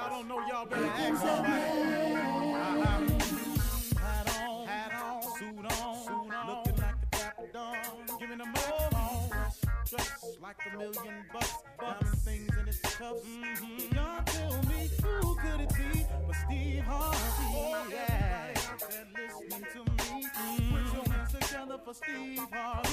Y'all don't know y'all better ask somebody. Uh-huh. Hat on, hat on, suit on, suit on, looking like the dapper don, giving them all on. Dressed like a million bucks, diamond things in its cuffs. Mm-hmm. Y'all tell me who could it be but Steve Harvey? Yeah, said listening to me. Put your hands together for Steve Harvey.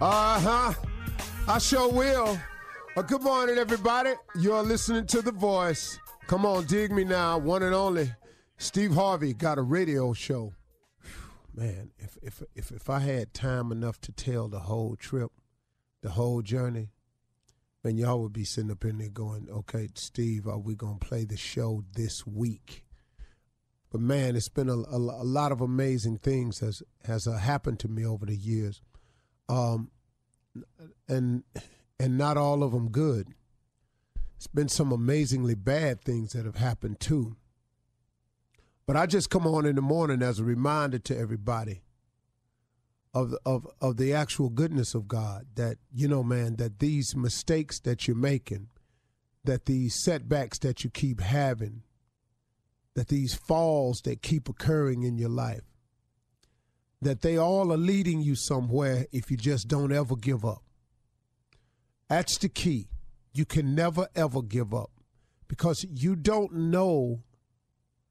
Uh huh. I sure will. Uh, good morning, everybody. You're listening to The Voice. Come on, dig me now. One and only. Steve Harvey got a radio show. Man, if, if if if I had time enough to tell the whole trip, the whole journey, man, y'all would be sitting up in there going, "Okay, Steve, are we gonna play the show this week?" But man, it's been a, a, a lot of amazing things has has uh, happened to me over the years, um, and and not all of them good. It's been some amazingly bad things that have happened too. But I just come on in the morning as a reminder to everybody of of of the actual goodness of God. That you know, man, that these mistakes that you're making, that these setbacks that you keep having, that these falls that keep occurring in your life, that they all are leading you somewhere if you just don't ever give up. That's the key. You can never ever give up because you don't know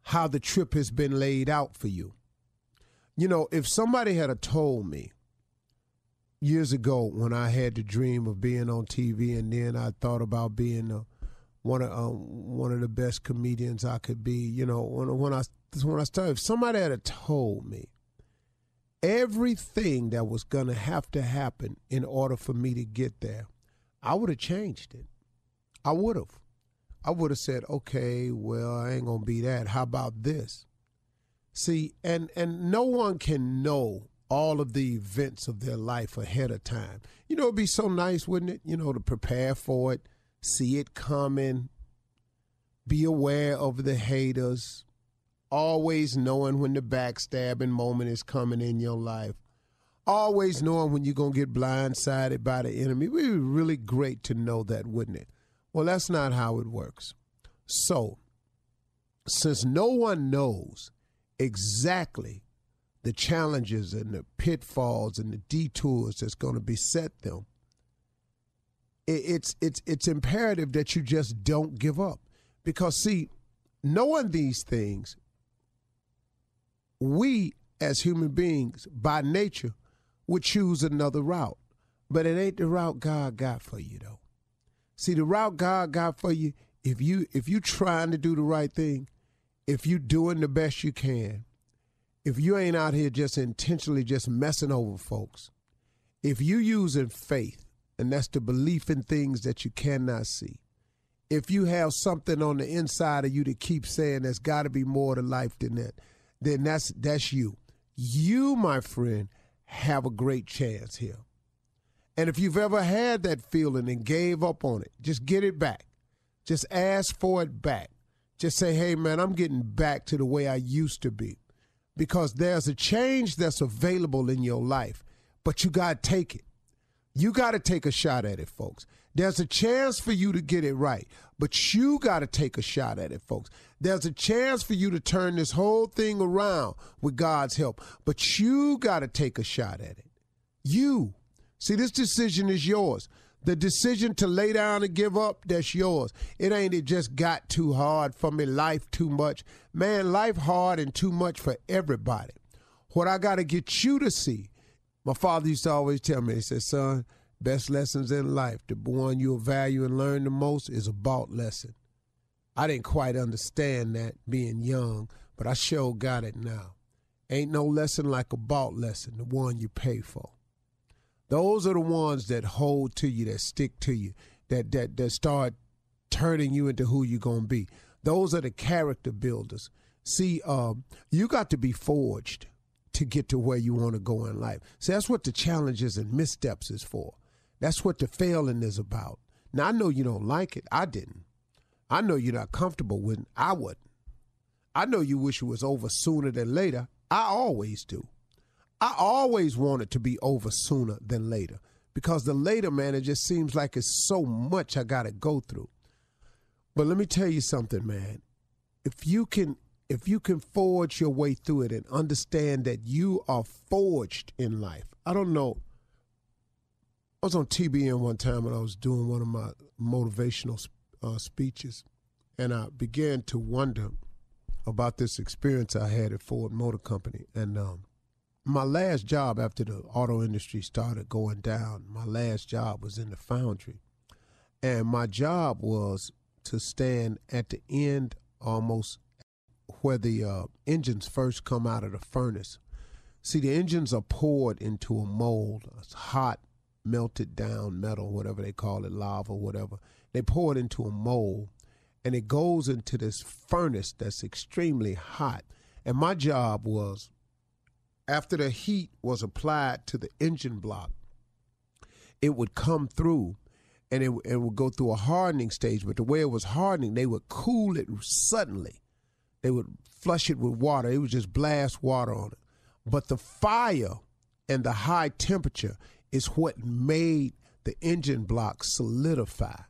how the trip has been laid out for you. You know, if somebody had told me years ago when I had the dream of being on TV and then I thought about being a, one of um, one of the best comedians I could be, you know, when when I when I started, if somebody had told me everything that was to have to happen in order for me to get there, I would have changed it. I would have. I would have said, okay, well, I ain't gonna be that. How about this? See, and and no one can know all of the events of their life ahead of time. You know, it'd be so nice, wouldn't it? You know, to prepare for it, see it coming, be aware of the haters, always knowing when the backstabbing moment is coming in your life, always knowing when you're gonna get blindsided by the enemy. It would be really great to know that, wouldn't it? Well, that's not how it works. So, since no one knows exactly the challenges and the pitfalls and the detours that's going to beset them, it's it's it's imperative that you just don't give up. Because see, knowing these things, we as human beings by nature would choose another route. But it ain't the route God got for you though. See, the route God got for you, if you if you trying to do the right thing, if you doing the best you can, if you ain't out here just intentionally just messing over folks, if you using faith, and that's the belief in things that you cannot see, if you have something on the inside of you to keep saying there's got to be more to life than that, then that's that's you. You, my friend, have a great chance here. And if you've ever had that feeling and gave up on it, just get it back. Just ask for it back. Just say, hey, man, I'm getting back to the way I used to be. Because there's a change that's available in your life, but you got to take it. You got to take a shot at it, folks. There's a chance for you to get it right, but you got to take a shot at it, folks. There's a chance for you to turn this whole thing around with God's help, but you got to take a shot at it. You. See, this decision is yours. The decision to lay down and give up, that's yours. It ain't it just got too hard for me, life too much. Man, life hard and too much for everybody. What I got to get you to see, my father used to always tell me, he said, son, best lessons in life, the one you'll value and learn the most is a bought lesson. I didn't quite understand that being young, but I sure got it now. Ain't no lesson like a bought lesson, the one you pay for. Those are the ones that hold to you, that stick to you, that that that start turning you into who you're gonna be. Those are the character builders. See, um, you got to be forged to get to where you want to go in life. See, that's what the challenges and missteps is for. That's what the failing is about. Now I know you don't like it. I didn't. I know you're not comfortable with it. I wouldn't. I know you wish it was over sooner than later. I always do. I always want it to be over sooner than later because the later, man, it just seems like it's so much I got to go through. But let me tell you something, man. If you can if you can forge your way through it and understand that you are forged in life. I don't know. I was on TBN one time when I was doing one of my motivational uh, speeches, and I began to wonder about this experience I had at Ford Motor Company. And um, my last job after the auto industry started going down, my last job was in the foundry. And my job was to stand at the end almost where the uh, engines first come out of the furnace. See, the engines are poured into a mold. Hot, melted down metal, whatever they call it, lava, whatever. They pour it into a mold, and it goes into this furnace that's extremely hot. And my job was, after the heat was applied to the engine block, it would come through and it, it would go through a hardening stage. But the way it was hardening, they would cool it suddenly. They would flush it with water. It would just blast water on it. But the fire and the high temperature is what made the engine block solidify.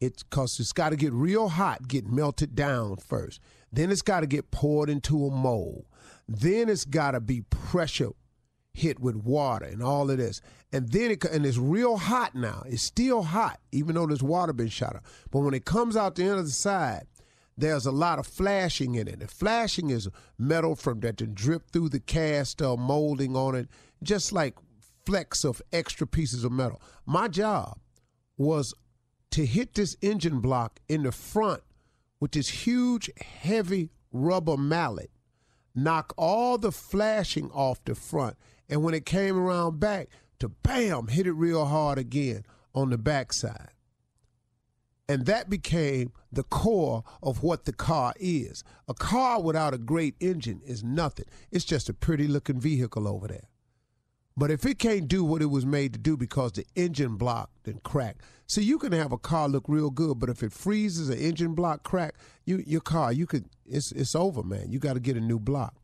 It's because it's got to get real hot, get melted down first. Then it's got to get poured into a mold. Then it's got to be pressure hit with water and all of this. And then it and it's real hot now. It's still hot, even though there's water been shot up. But when it comes out the end of the side, there's a lot of flashing in it. Flashing is metal from that to drip through the cast uh, molding on it, just like flecks of extra pieces of metal. My job was to hit this engine block in the front with this huge, heavy rubber mallet, knock all the flashing off the front, and when it came around back, to bam, hit it real hard again on the backside. And that became the core of what the car is. A car without a great engine is nothing. It's just a pretty looking vehicle over there. But if it can't do what it was made to do because the engine block then cracked, see, you can have a car look real good, but if it freezes, an engine block crack, you your car, you could it's it's over, man. You got to get a new block.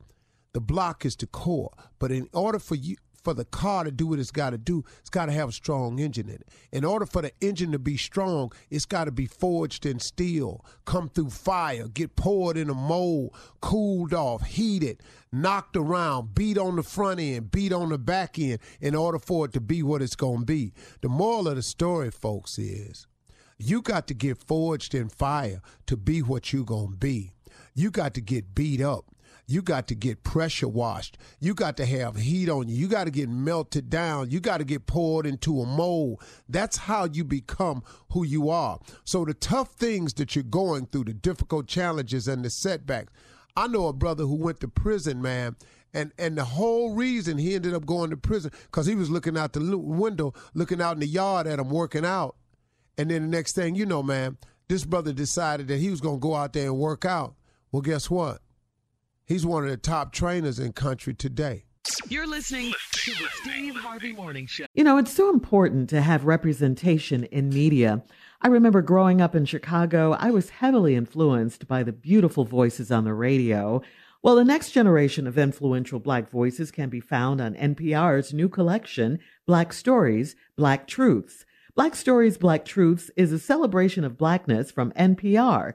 The block is the core, but in order for you for the car to do what it's got to do, it's got to have a strong engine in it. In order for the engine to be strong, it's got to be forged in steel, come through fire, get poured in a mold, cooled off, heated, knocked around, beat on the front end, beat on the back end in order for it to be what it's going to be. The moral of the story, folks, is you got to get forged in fire to be what you're going to be. You got to get beat up you got to get pressure washed. You got to have heat on you. You got to get melted down. You got to get poured into a mold. That's how you become who you are. So the tough things that you're going through, the difficult challenges and the setbacks. I know a brother who went to prison, man, and and the whole reason he ended up going to prison because he was looking out the window, looking out in the yard at him working out, and then the next thing you know, man, this brother decided that he was going to go out there and work out. Well, guess what? He's one of the top trainers in country today. You're listening to the Steve Harvey Morning Show. You know, it's so important to have representation in media. I remember growing up in Chicago, I was heavily influenced by the beautiful voices on the radio. Well, the next generation of influential Black voices can be found on NPR's new collection, Black Stories, Black Truths. Black Stories, Black Truths is a celebration of Blackness from NPR.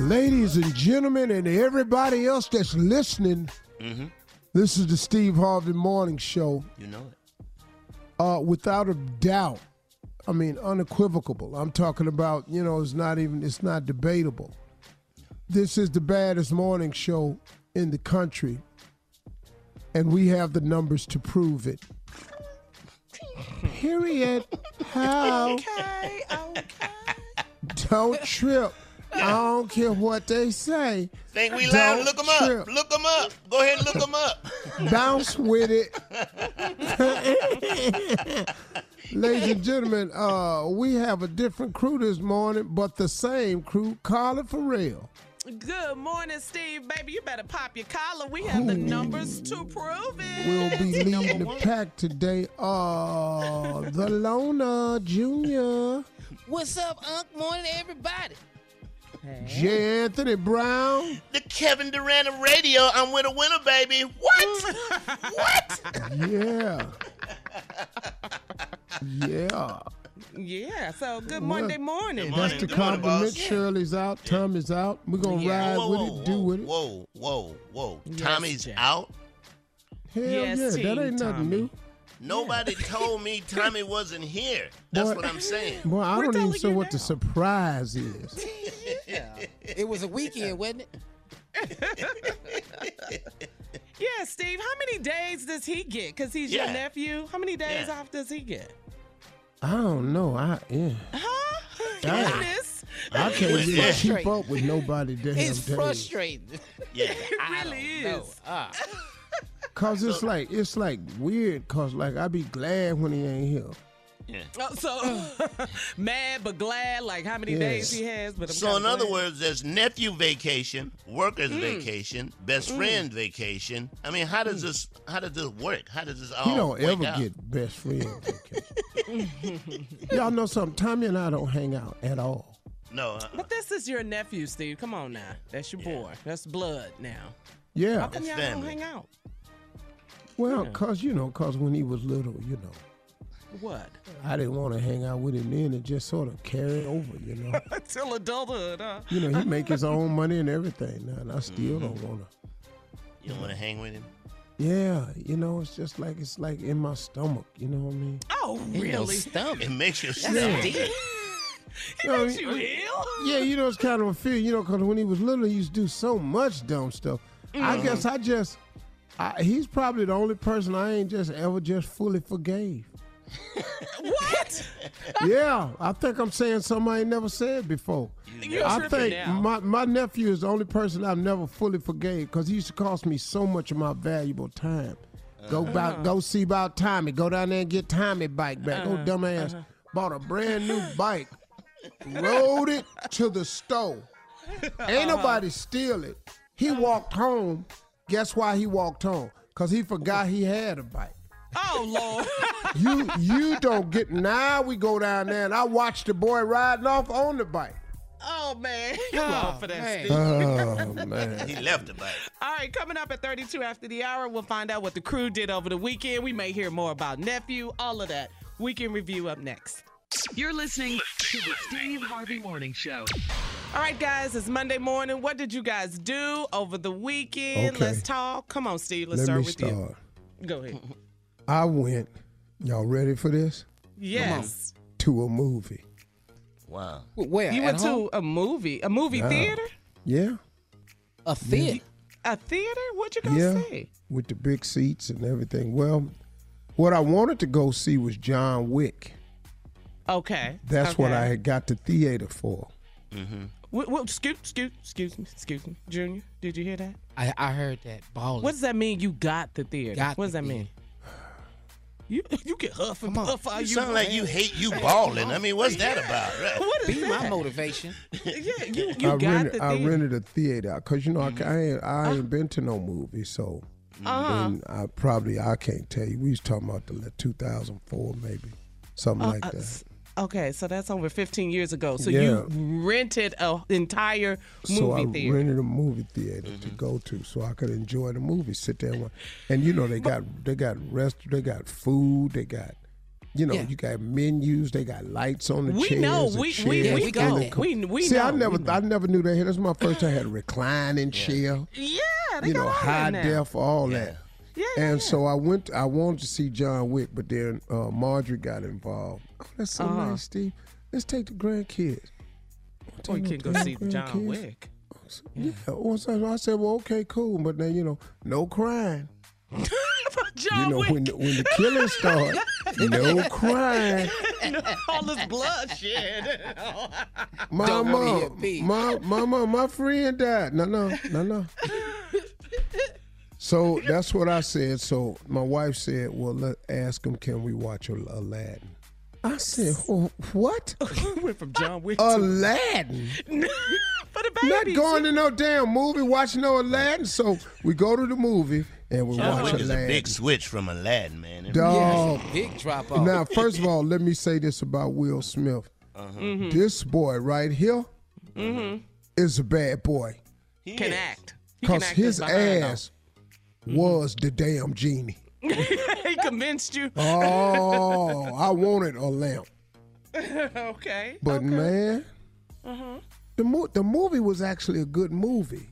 Ladies and gentlemen, and everybody else that's listening, Mm-hmm. this is the Steve Harvey Morning Show. You know it. Uh, without a doubt, I mean unequivocal. I'm talking about, you know, it's not even it's not debatable. This is the baddest morning show in the country, and we have the numbers to prove it. Period. How? Okay, okay. Don't trip. I don't care what they say. Think we Don't loud? Look them up. trip. Look them up. Go ahead and look them up. Bounce with it. Ladies and gentlemen, uh, we have a different crew this morning, but the same crew. Carla Ferrell. Good morning, Steve, baby. You better pop your collar. We have the numbers to prove it. We'll be leading the pack today. Uh, the Loner Jr., What's up, Unc? Morning, everybody. J. Anthony Brown, The Kevin Durant of radio. I'm with a winner, baby. What? what? yeah, yeah. Yeah, so good Well, Monday morning. Good That's the Good morning, compliment. boss. Shirley's out, Tommy's out. We're gonna Yeah. ride Whoa, with whoa, it, do whoa, with it. Whoa, whoa, whoa. Yes, Tommy's Jack. out. Hell Yes, yeah, that ain't nothing Tommy. new. Nobody told me Tommy wasn't here. That's Boy. what I'm saying. Boy, I We're don't even know you what the surprise is. Yeah. It was a weekend, wasn't it? Yeah, Steve, how many days does he get? Because he's your nephew. How many days Yeah. off does he get? I don't know. I yeah. Huh? Dang. Goodness. I can't even keep up with nobody damn It's days. frustrating. Yeah. It really is. Ah. Cause it's like it's like weird. Cause like I be glad when he ain't here. Yeah. Oh, so mad but glad, like how many days he has. But I'm So, kinda in other glad. words, there's nephew vacation, workers Mm. vacation, best Mm. friend vacation. I mean, how does this how does this work? How does this all He don't wake ever out? get best friend vacation. Y'all know something? Tommy and I don't hang out at all. No. Uh, But this is your nephew, Steve. Come on now, that's your boy. That's blood now. Yeah. How come y'all don't hang out? Well, Yeah. cause you know, cause when he was little, you know, What? I didn't want to hang out with him then. It just sort of carried over, you know. Till adulthood, huh? you know, he make his own money and everything now, and I still don't want to. You don't want to hang with him? Yeah, you know, it's just like it's like in my stomach. You know what I mean? Oh, really? It makes you That's stomach. deep. He You know, makes you ill. Yeah, you know, it's kind of a fear, you know, because when he was little, he used to do so much dumb stuff. I Mhm. guess I just, I, he's probably the only person I ain't just ever just fully forgave. what? yeah, I think I'm saying something I ain't never said before. You're I think now. my, my nephew is the only person I've never fully forgave because he used to cost me so much of my valuable time. Go Uh-huh. about, go see about Tommy. Go down there and get Tommy bike back. Uh-huh. Oh, dumbass. Bought a brand new bike, rode it to the store. Uh-huh. Ain't nobody steal it. He walked home. Guess why he walked home? Cause he forgot he had a bike. Oh Lord. You you don't get now we go down there and I watch the boy riding off on the bike. Oh man, you wrong for that, man. Steve. Oh, man. He left the bike. All right, coming up at 32 after the hour, we'll find out what the crew did over the weekend. We may hear more about nephew, all of that. Weekend review up next. You're listening to the Steve Harvey Morning Show. All right, guys, it's Monday morning. What did you guys do over the weekend? Okay. Let's talk. Come on, Steve. Let's Let start me with start. you. Go ahead. I went, y'all ready for this? Yes. To a movie. Wow. Where? You At went home? to a movie, a movie Yeah. theater, Yeah. A theater. a theater. What you gonna Yeah. say? With the big seats and everything. Well, what I wanted to go see was John Wick. Okay. That's what. I had got the theater for. Mm-hmm. What, what, excuse, excuse, excuse me, excuse me, Junior. Did you hear that? I, I heard that. Balling. What does that mean? You got the theater. Got what does the that mean? You you get huff and puff. all You you sound like you hate you balling. I mean, what's that about? Right? What is Be that? my motivation. yeah, you you I got rented, the I rented a theater because you know I, I ain't I ain't been to no movie, so Uh-huh. and I probably I can't tell you. We was talking about the 2004 maybe something Uh, like uh, that. S- Okay, so that's over 15 years ago. So Yeah. you rented an entire movie so I theater. rented a movie theater Mm-hmm. to go to, so I could enjoy the movie, sit there, and, watch. and you know they got they got rest, they got food, they got. You know, Yeah. you got menus. They got lights on the We chairs. know. We- chairs we- we and go. the co- We- we See, I never, know. I never knew they had. This is my first time I had a reclining chair. yeah, they you got know, all high that def, all that. Yeah, And so I went. I wanted to see John Wick, but then uh, Marjorie got involved. Oh, that's so Uh-huh. nice, Steve. Let's take the grandkids. Oh, you Take can go see John grandkids. Wick. Yeah. Well, so I said, well, okay, cool, but then you know, no crying. John you know, Wick. when the, when the killing started, no crying. all this bloodshed. Mama, my, mama, my friend died. No, no, no, no. So that's what I said. So my wife said, "Well, let ask him, can we watch Al- Aladdin?" I said, "Oh, "What? Went from John Wick to Aladdin? for the Not going to no damn movie, watching no Aladdin." So we go to the movie and we John watch Wick is a Aladdin. big switch from Aladdin, man. Dog. Big drop off. Now, first of all, let me say this about Will Smith. Mhm. This boy right here is Mhm. a bad boy. He can Because act Because his behind ass was the damn genie. he convinced you. Oh, I wanted a lamp. okay. But man, Uh-huh. the, mo- the movie was actually a good movie.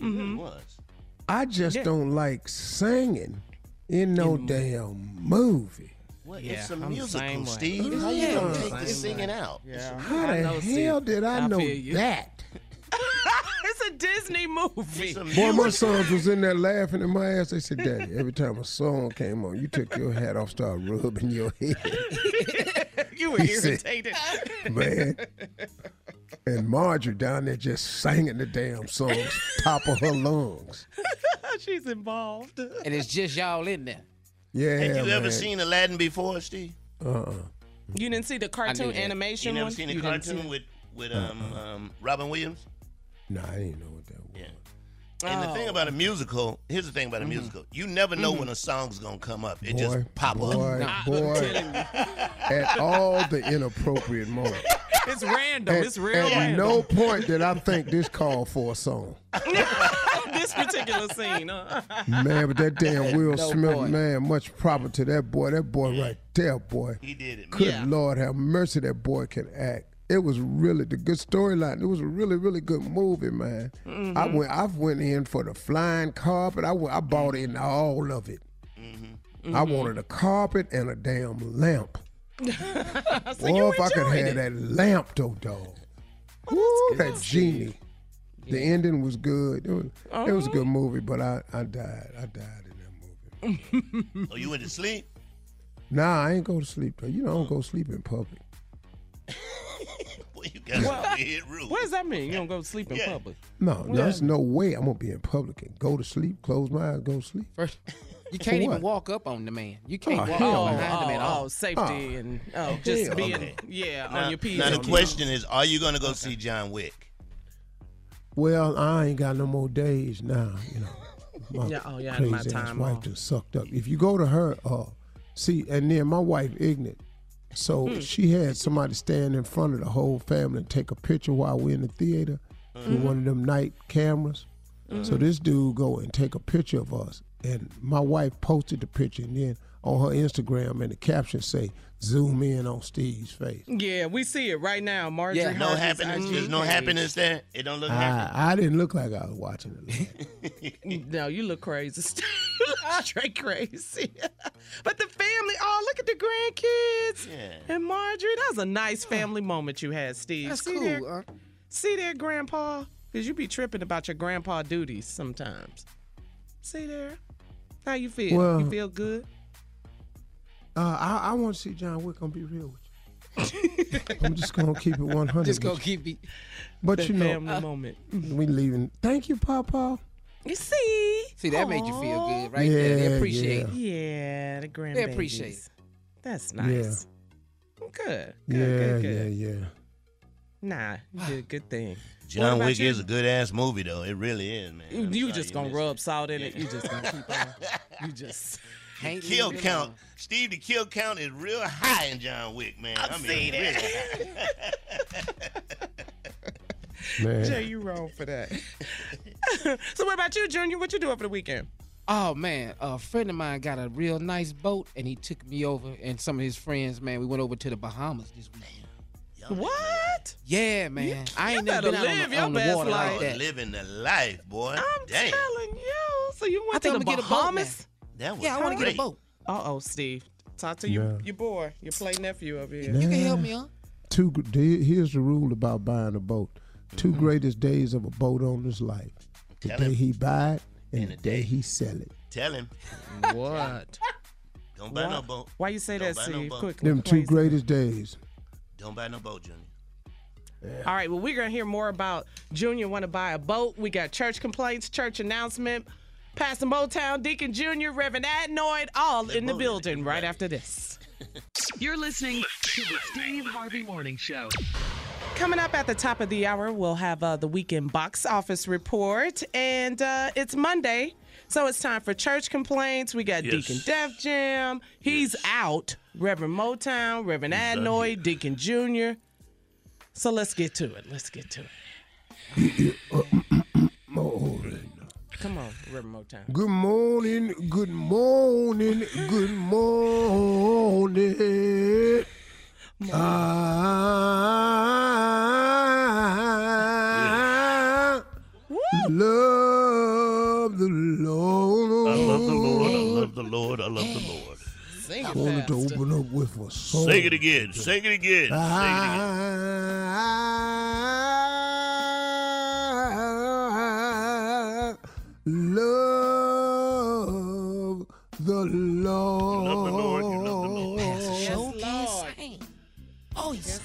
Mm-hmm. was. I just Yeah. don't like singing in no damn movie. Well, Yeah, it's a I'm musical, same way. Steve. How you Yeah. gonna take the singing way. out? Yeah. How I the know, hell Steve. did I, I know that? it's a Disney movie. Boy, my sons was in there laughing at my ass. They said, Daddy, every time a song came on, you took your hat off, started rubbing your head. you were He said- irritated. Man. And Marjorie down there just singing the damn songs, top of her lungs. She's involved. And it's just y'all in there. Yeah. Have you ever seen Aladdin before, Steve? Uh-uh. You didn't see the cartoon that. animation You never one? seen the You didn't cartoon see it? with with um, um Robin Williams? Nah, I didn't know what that was. Yeah. And the thing Oh. about a musical, here's the thing about a Mm-hmm. musical. You never know when a song's gonna come up. It just pop boy, up. boy, at all the inappropriate moments. It's random. At, it's real at random. no point did I think this called for a song. this particular scene. Huh? Man, but that damn Will No Smith, boy. man, much proper to that boy. That boy right there, boy. He did it. Man. Good Yeah. Lord have mercy, that boy can act. It was really the good storyline. It was a really, really good movie, man. I Mm-hmm. went, I went in for the flying carpet. I went, I bought in all of it. Mm-hmm. I wanted a carpet and a damn lamp. so Boy, you if I could enjoyed have that lamp, though, dog. Woo, that genie. The ending was good. It was, it was a good movie, but I, I died. I died in that movie. Oh, you went to sleep? Nah, I ain't go to sleep though. You know, I don't go to sleep in public. Boy, you got some weird rules. What does that mean? You don't go to sleep in Yeah. public? No, there's no way I'm gonna be in public and go to sleep, close my eyes, go to sleep. First, you can't even walk up on the man. You can't Oh, walk hell up no. behind him at oh, oh, safety Oh. and oh, Oh, just being Okay. yeah Now, on your P's. now the question is, are you gonna go see John Wick? Well, I ain't got no more days now. You know, my Yeah, oh, yeah, crazy my ass wife off. just sucked up. If you go to her, uh, see, and then my wife ignorant, so Hmm. she had somebody stand in front of the whole family and take a picture while we're in the theater Mm-hmm. with one of them night cameras. So this dude go and take a picture of us, and my wife posted the picture, and then on her Instagram, and the caption say, "Zoom in on Steve's face." Yeah, we see it right now. Marjorie Yeah. No Harvey's happiness. IG There's no page. happiness there. It don't look happy. I, I didn't look like I was watching it. No, you look crazy. straight crazy. but the family, oh, look at the grandkids. Yeah. And Marjorie, that was a nice family moment you had, Steve. That's see cool. there, huh? see there, Grandpa, because you be tripping about your grandpa duties sometimes. See there, how you feel? Well- you feel good? Uh, I, I want to see John Wick. I'm gonna be real with you. I'm just gonna keep it 100. Just go with you. keep me. But The you know, family moment. we leaving. Thank you, Papa. You see? See, that made you feel good right there. They Yeah, appreciate it. Yeah, the grandbabies. They appreciate it. That's nice. Good. Good. yeah, good, good. yeah, yeah. Nah, you did a good thing. John Wick you? is a good ass movie though. It really is, man. You, I'm you just gonna missed rub salt in it. You just gonna keep on. You just. Can't it. Kill count, alone. Steve. The kill count is real high in John Wick, man. I mean, seen really it. Man, Jay, you wrong for that. so what about you, Junior? What you doing for the weekend? Oh man, a friend of mine got a real nice boat, and he took me over and some of his friends. Man, we went over to the Bahamas this weekend. What? Yeah, man. I you ain't never better been out on live the, your on the water life. like that. Living the life, boy. I'm Damn. telling you. So you I went to think the I'm gonna get a boat, Bahamas? That was Yeah, I want to get a boat. Uh oh, Steve. Talk to your Yeah. your boy, your play nephew over here. You can help me, huh? two. gr- the- Here's the rule about buying a boat. 2 Mm-hmm. greatest days of a boat owner's life: the Tell day him. he buy it and, And the the day day. he sell it. Tell him. What? Don't buy no boat. Why you say Don't that, buy no Steve? boat. Quickly. Them two crazy. greatest days. Don't buy no boat, Junior. All right, well, we're going to hear more about Junior want to buy a boat. We got church complaints, church announcement, Pastor Motown, Deacon Junior, Reverend Adnoid, all in the building right after this. You're listening to the Steve Harvey Morning Show. Coming up at the top of the hour, we'll have uh, the weekend box office report. And uh, it's Monday, so it's time for church complaints. We got Yes. Deacon Def Jam. He's out. Reverend Motown, Reverend out Adnoid, Deacon Junior. So let's get to it. Let's get to it. Come on, Reverend Motown. Good morning, good morning, good morning. Ah. I love the Lord. I love the Lord. I love the Lord. I love the Lord. Sing I it wanted to open up with a song. Sing it again. Sing it again. Sing it again. I the Lord. You the Lord. You the Lord. Yes, Lord. Oh, yes.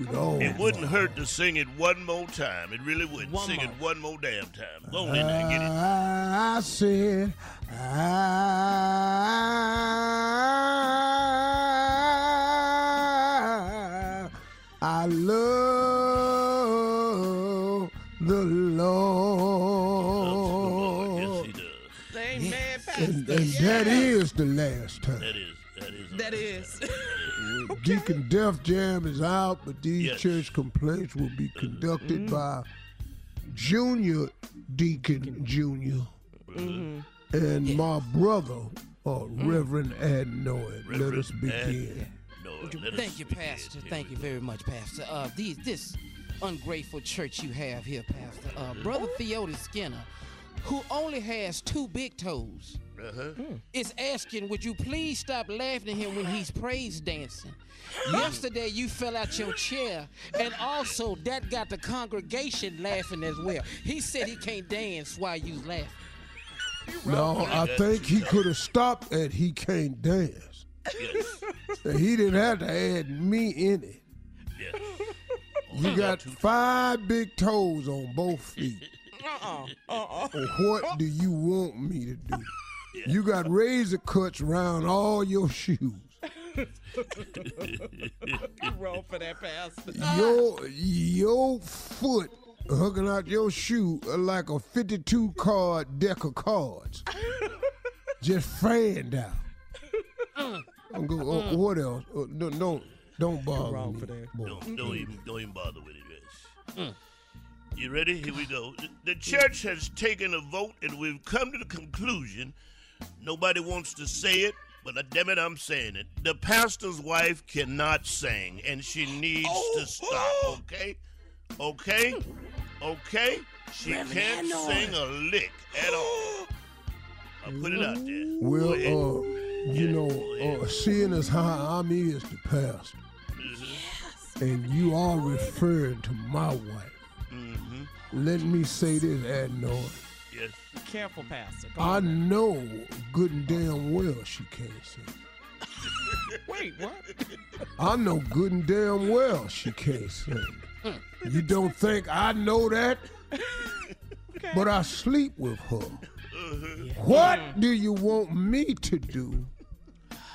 Lord. It wouldn't hurt to sing it one more time. It really wouldn't. One sing more. it one more damn time. Go on in there, get it. I said, I, I love. And, and that is the last time. That is. That is. That is. Deacon Def Jam is out, but these Yes. church complaints will be conducted by Junior Deacon Junior and my brother, uh, Reverend Adnoy. Let us begin. Thank you, Pastor. Thank you very much, Pastor. Uh, these, this ungrateful church you have here, Pastor. Uh, Brother Theodis Skinner, who only has two big toes, Uh-huh. is asking, would you please stop laughing at him when he's praise dancing? Yesterday you fell out your chair, and also that got the congregation laughing as well. He said he can't dance while you laughing. No, I think he could have stopped at he can't dance. And he didn't have to add me in it. Yes. You got five big toes on both feet. Uh-uh. Uh-uh. What do you want me to do? You got razor cuts around all your shoes. You wrong for that, Pastor. Your your foot hooking out your shoe like a 52 card deck of cards. Just fanned out. I'm go, uh, what else? Uh, don't don't don't bother wrong me. for that. boy. Don't, don't even don't even bother with it, yes. You ready? Here we go. The- The church has taken a vote, and we've come to the conclusion. Nobody wants to say it, but uh, damn it, I'm saying it. The pastor's wife cannot sing, and she needs to stop. Okay, okay, okay. She can't sing a lick at all. I put it out there. Well, uh, you know, uh, seeing as how I'm is the pastor, and you are referring to my wife. Mhm. Let me say this, Adnoy. Yes. Careful, Pastor. Come I on know good and damn well she can't sing. Wait, what? I know good and damn well she can't sing. You don't think I know that? But I sleep with her. What do you want me to do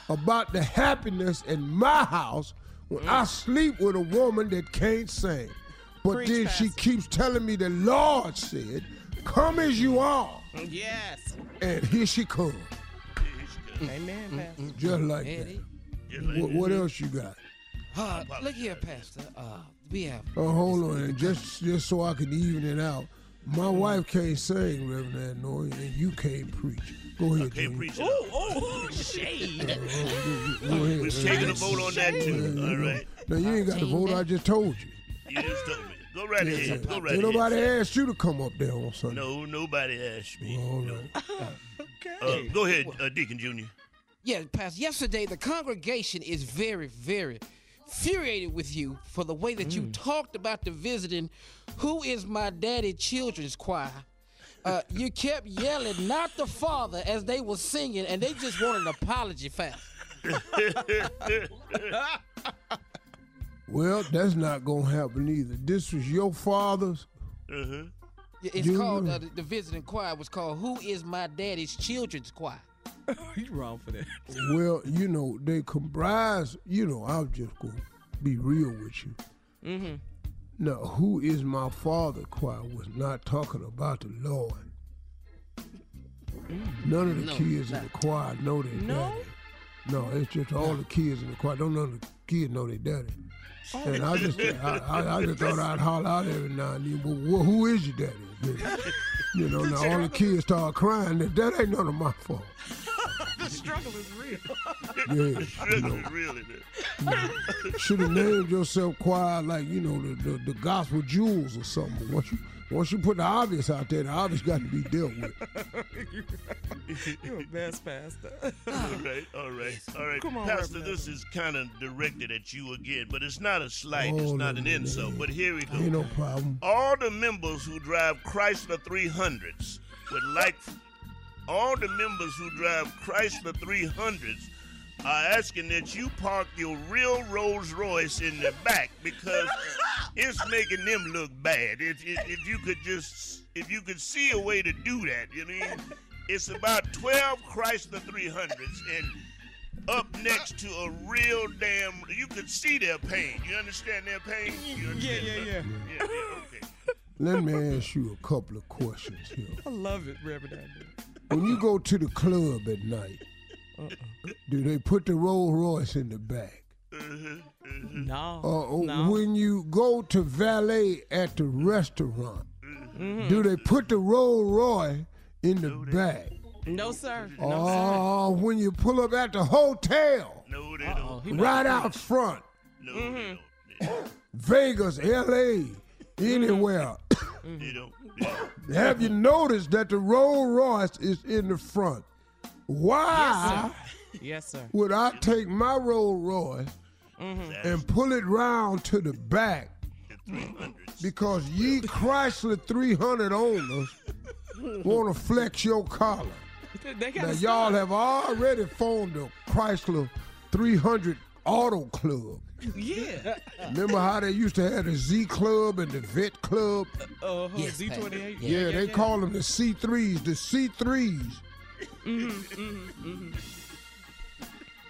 about the happiness in my house when I mm. sleep with a woman that can't sing? But Preach, then she Pastor. keeps telling me the Lord said, Come as you are. Yes. And here she comes, Amen, Pastor. just like that. Eddie? What, what else you got? Uh, look here, Pastor. Uh, we have Oh, hold on, and just just so I can even it out. My wife can't sing, Reverend Adnoy, and you can't preach. Go ahead, Can't Junior. preach. Oh, oh, shade. Go ahead. We're taking a vote on that too. All right. Now you ain't got to vote. I just told you. You just told me. Go right ahead. Go right Ain't ahead. nobody asked you to come up there on Sunday. No, nobody asked me. All No. right. Uh, go ahead, uh, Deacon Junior. Yeah, Pastor, yesterday the congregation is very, very furiated with you for the way that you talked about the visiting Who is My Daddy Children's Choir. Uh, you kept yelling, not the father, as they were singing, and they just wanted an apology fast. Well, that's not gonna happen either. This was your father's. Uh-huh. Yeah, It's You- called, uh, the, the visiting choir was called Who is My Daddy's Children's Choir. You wrong for that. Well, you know they comprise. You know, I'll just go be real with you. Mm-hmm. Now, who is my father? Choir was not talking about the Lord. None of the No, kids in the choir know their No? daddy. No, it's just all the kids in the choir. Don't none of the kids know their daddy. And I just, I, I, I just thought I'd holler out every now and then. But wh- who is your daddy? You know, you know, now all the kids start crying. That, that ain't none of my fault. The struggle is real. Yeah, you Struggle know. is real in there. Should have named yourself choir like you know the, the, the gospel jewels or something. Once you once you put the obvious out there, the obvious got to be dealt with. You're a best pastor. All right, all right, all right. Come on, Pastor, Reverend. this is kind of directed at you again, but it's not a slight, it's Oh, not no, an insult. no. But here we go. Ain't no problem. all the members who drive Chrysler 300s would like all the members who drive Chrysler 300s are asking that you park your real Rolls Royce in the back because it's making them look bad. If, if, if you could just, if you could see a way to do that, you know, it's about 12 Chrysler 300s and up next to a real damn, you could see their pain. You understand their pain? You Yeah, understand yeah, that? yeah. yeah, yeah, okay. Let me ask you a couple of questions here. I love it, Reverend Adler. When you go to the club at night, uh-uh. do they put the Rolls Royce in the back? No. Uh, no. When you go to valet at the restaurant, Mhm. do they put the Rolls Royce in the back? No, sir. No, Oh, when you pull up at the hotel, No, they don't. right out front, No, Mm-hmm. they don't. Vegas, L.A., anywhere. They don't. They don't. Have you noticed that the Rolls Royce is in the front? Why Yes, sir. would I take my Rolls Royce Mm-hmm. and pull it round to the back? Because ye Chrysler 300 owners want to flex your collar. Now y'all stop. have already formed a Chrysler 300 Auto Club. Yeah. Remember how they used to have the Z Club and the Vet Club? Uh, Yes, Z28. Yeah, they call them the C3s. The C3s. Mm-hmm, mm-hmm, mm-hmm.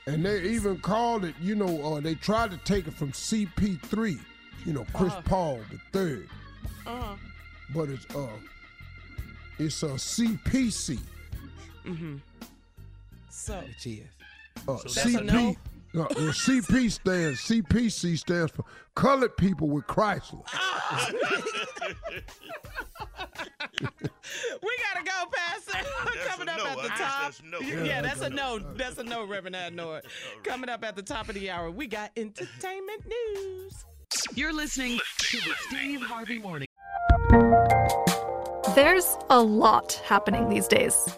And they even called it, you know, uh, they tried to take it from CP3, you know, Chris Uh-huh. Paul the third, Uh-huh. but it's uh, it's a CPC. Mm-hmm. So, Cheers. Uh, So that's a CP. Uh, well, CP stands. CPC stands for Colored People with Chrysler. we gotta go, Pastor. Coming up no. at the top. that's no. Yeah, Yeah, that's a that's a no. That's a no, Reverend Adnor. Coming up at the top of the hour, we got entertainment news. You're listening to the Steve Harvey Morning. There's a lot happening these days.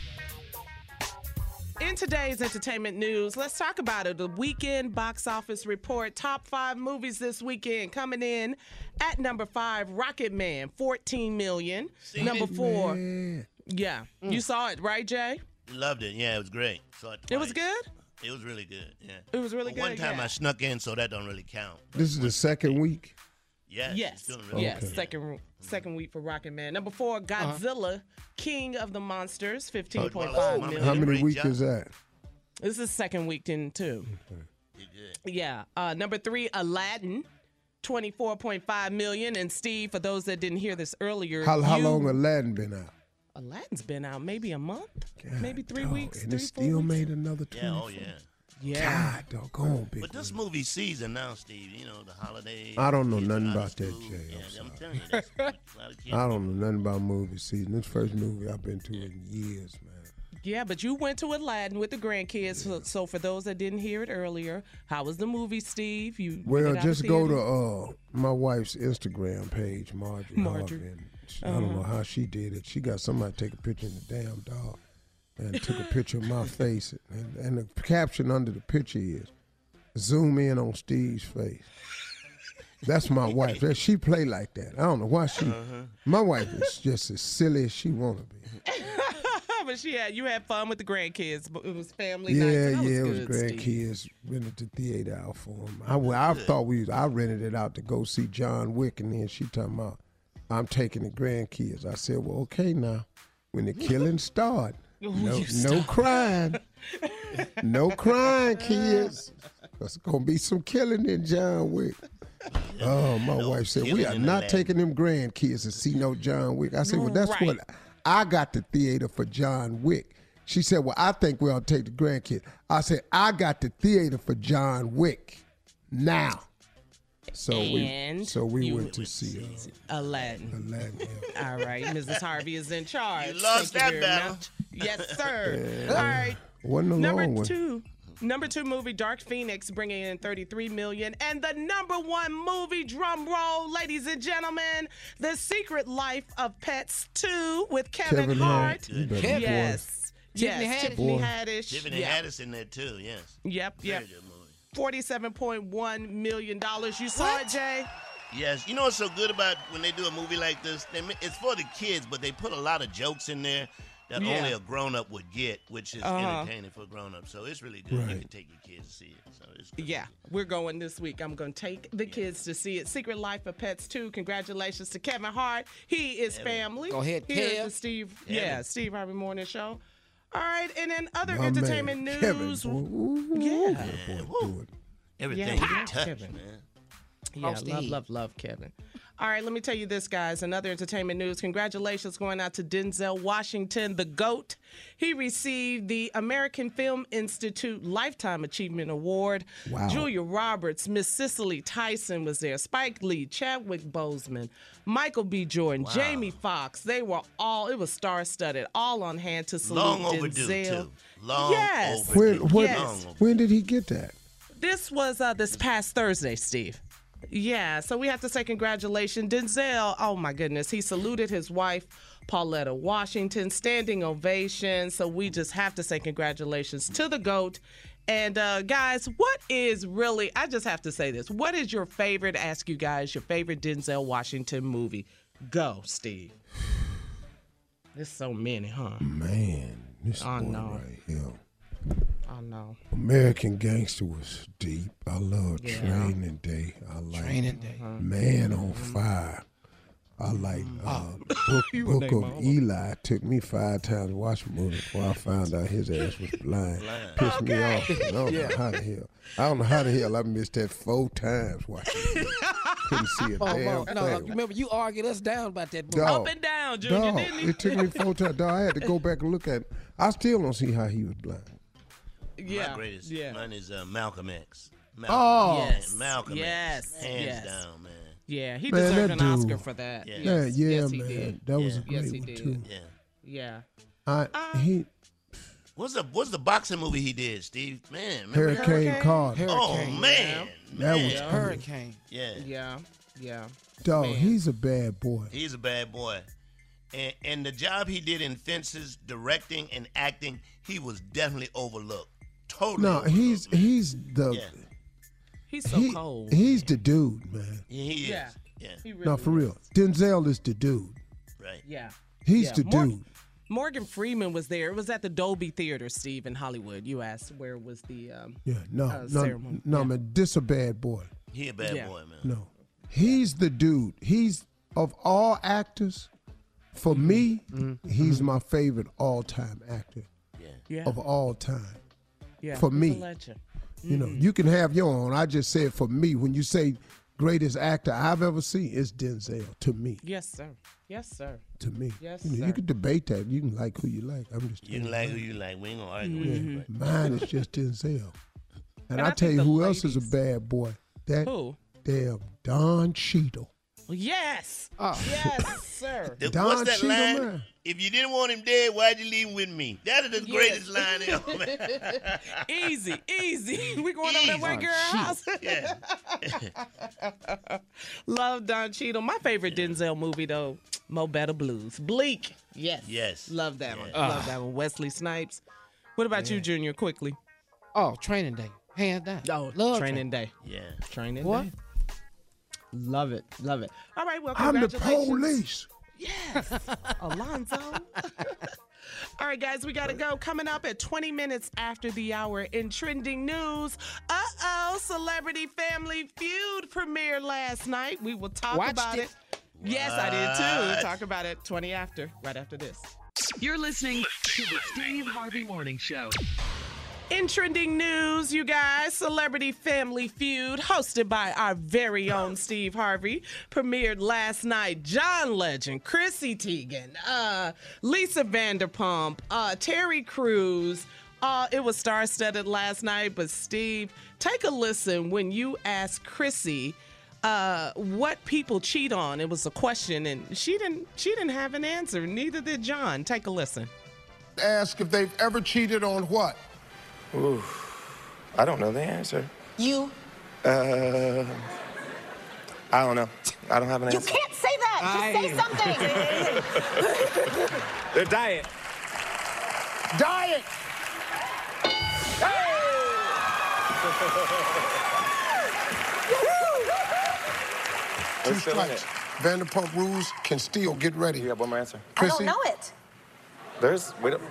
In today's entertainment news, let's talk about it. The weekend box office report. Top five movies this weekend coming in at number five, Rocket Man, 14 million. Seen number it? four. Man. Yeah. You mm. saw it, right, Jay? Loved it. Yeah, it was great. Saw it, It was good? It was really good. Yeah. It was really But One time yeah. I snuck in, so that don't really count. This is the second week. Yeah. Yes. it's doing really Yes. good. Second second week for Rocket Man. Number four, Uh-huh. Godzilla, King of the Monsters, Oh, 15.5 million. How many weeks is that? This is second week in too. Yeah. Uh, number three, Aladdin, 24.5 million. And Steve, for those that didn't hear this earlier, How, how you- long Aladdin been out? Aladdin's been out maybe a month, maybe three Dog, weeks, and three, it four still weeks. made another 20. Yeah. Oh yeah. Yeah. God, doggone big. But this movie season now, Steve. You know the holidays. I don't know nothing about that, school. Jay. I'm Yeah, I'm telling you, that's a lot of kids. I don't know nothing about movie season. This first movie I've been to in years, man. Yeah, but you went to Aladdin with the grandkids. So, so for those that didn't hear it earlier, how was the movie, Steve? You Well, just go to uh my wife's Instagram page, Marjorie. Marjorie. Harvey, and she- I don't know how she did it. She got somebody take a picture of the damn dog and took a picture of my face. And, and the caption under the picture is zoom in on Steve's face. That's my wife. She play like that. I don't know why she. Uh-huh. My wife is just as silly as she wanna be. but she had you had fun with the grandkids. But it was family Yeah, night. so that yeah, it was good, Steve. grandkids rented the theater out for them. I, well, I thought we, I rented it out to go see John Wick, and then she talking about, I'm taking the grandkids. I said, well, okay now, when the killing start, no, you no stop. crying, no crying, kids. There's gonna be some killing in John Wick. Oh, my wife said we are not Aladdin. taking them grandkids to see no John Wick. I said, well, that's Right. what I got the theater for John Wick. She said, well, I think we ought to take the grandkids. I said, I got the theater for John Wick now. So And we, so we went to see uh, Aladdin. Aladdin. yeah. All right, Mrs. Harvey is in charge. You lost Thank that you battle. Yes, sir. Yeah. All right. Wasn't a Number long one. two. Number two movie, Dark Phoenix, bringing in 33 million. And the number one movie, drum roll, ladies and gentlemen, The Secret Life of Pets 2 with Kevin, Kevin Hart. Hart. You Yes. boy. Yes. Tiffany Haddish. Tiffany Boy. Haddish. Tiffany Yep. Haddish in there too. Yes. Yep. Very Yep. Good movie. $47.1 million. You saw it, Jay? Yes, you know what's so good about when they do a movie like this? They, it's for the kids, but they put a lot of jokes in there that Yeah. only a grown up would get, which is Uh-huh. entertaining for grown ups. So it's really good. You can take your kids to see it. So it's good. Yeah, we're going this week. I'm going to take the kids to see it. Secret Life of Pets 2. Congratulations to Kevin Hart. He is family. Go ahead, Here at Kev. the Steve, yeah, Steve Harvey Morning Show. All right, and then other My entertainment man, Kevin, news. boy. Ooh, Yeah. that boy. Everything Yeah, you touch, Kevin. man. Yeah, Across love, love, love, Kevin. All right, let me tell you this, guys. Another entertainment news. Congratulations going out to Denzel Washington, the GOAT. He received the American Film Institute Lifetime Achievement Award. Wow. Julia Roberts, Miss Cicely Tyson was there, Spike Lee, Chadwick Boseman, Michael B. Jordan, Jamie Foxx. They were all, it was star studded, all on hand to salute Long overdue, Denzel. too. Long Yes. overdue. When, when, Yes. Long overdue. when did he get that? This was uh, this past Thursday, Steve. Yeah, so we have to say congratulations. Denzel, oh my goodness, he saluted his wife, Pauletta Washington, standing ovation. So we just have to say congratulations to the GOAT. And uh, guys, what is really, I just have to say this. What is your favorite, ask you guys, your favorite Denzel Washington movie? Go, Steve. There's so many, huh? Man, this I boy know. right here. I know. American Gangster was deep. I love Yeah. Training Day. I like Training Day. Uh-huh. Man on mm-hmm. Fire. I like mm. uh, Book, Book of all of Eli. Took me five times to watch the movie before I found out his ass was blind. Pissed me off. I don't know how the hell. I don't know how the hell I missed that four times watching. it. couldn't see a Oh, damn no, no, thing. remember you argued us down about that movie. Dog. Up and down, Junior, Dog, didn't he? it took me four times. Dog, I had to go back and look at it. I still don't see how he was blind. Yeah. My greatest. Yeah. Mine is uh, Malcolm X. Malcolm, Oh. Yes. Malcolm Yes. X. Hands Yes. down, man. Yeah, he Man, deserved that an Oscar for that. Yeah. Yeah, Yes. yeah, yes, he man. did. That was a great Yes, he one did. too. Yeah. Yeah. I he What's the What's the boxing movie he did, Steve? Man, remember that? Hurricane Carter. Oh Hurricane. man, That was man. Hurricane. Yeah. Yeah. Yeah. Dog, Man. he's a bad boy. He's a bad boy. And, and the job he did in Fences, directing and acting, he was definitely overlooked. Totally. No, he's man. he's the Yeah. He's so he- cold. he's the dude, man. Yeah, he is. Yeah. Yeah. He really No, for real. Denzel is the dude. Right. Yeah. He's Yeah. the Mor- dude. Morgan Freeman was there. It was at the Dolby Theater, Steve, in Hollywood. You asked where was the um, Yeah, no, uh, no, ceremony. no, Yeah. man. This a bad boy. He a bad Yeah. boy, man. No, he's the dude. He's of all actors. For me, he's my favorite all-time actor Yeah. Yeah. of all time. Yeah. for me. a legend. You know, you can have your own. I just said for me, when you say greatest actor I've ever seen, it's Denzel. To me, Yes, sir. Yes, sir. to me. Yes, you know, sir. you can debate that. You can like who you like. I'm just You can like who you like. We ain't gonna argue Mm-hmm. with you. Mine is just Denzel. And, And I, I tell you the who else is a bad boy? That Who? damn Don Cheadle. Yes. Oh. Yes, sir. The- Don What's that Cheadle, line? man. If you didn't want him dead, why'd you leave him with me? That is the Yes. greatest line ever, man. easy, easy. We going over that Easy. white girl house. Yeah. Love Don Cheadle. My favorite Denzel movie though, Mo Better Blues. Bleek. Yes. Yes. Love that one. Yeah. Love that one. Wesley Snipes. What about you, Junior? Quickly. Oh, Training Day, hands down. Oh, Love Training Day. Yeah. Training What? Day. Love it. Love it. All right. Well, I'm the police. Yes, Alonzo. All right, guys, we got to go. Coming up at 20 minutes after the hour in trending news. Uh oh, Celebrity Family Feud premiered last night. We will talk Watched about it. it. Yes, I did What? too. Talk about it 20 after, right after this. You're listening to the Steve Harvey Morning Show. In trending news, you guys, Celebrity Family Feud, hosted by our very own Steve Harvey, premiered last night. John Legend, Chrissy Teigen, uh, Lisa Vanderpump, uh, Terry Crews. Uh, it was star-studded last night, but Steve, take a listen when you ask Chrissy uh, what people cheat on. It was a question, and she didn't. She didn't have an answer. Neither did John. Take a listen. Ask if they've ever cheated on what? Ooh, I don't know the answer. You. Uh, I don't know. I don't have an You answer. You can't say that. Just say something. Their diet. Diet. Two Who's still in strikes. Vanderpump Rules can still get ready. You got one more answer? I don't know it. There's. Wait up.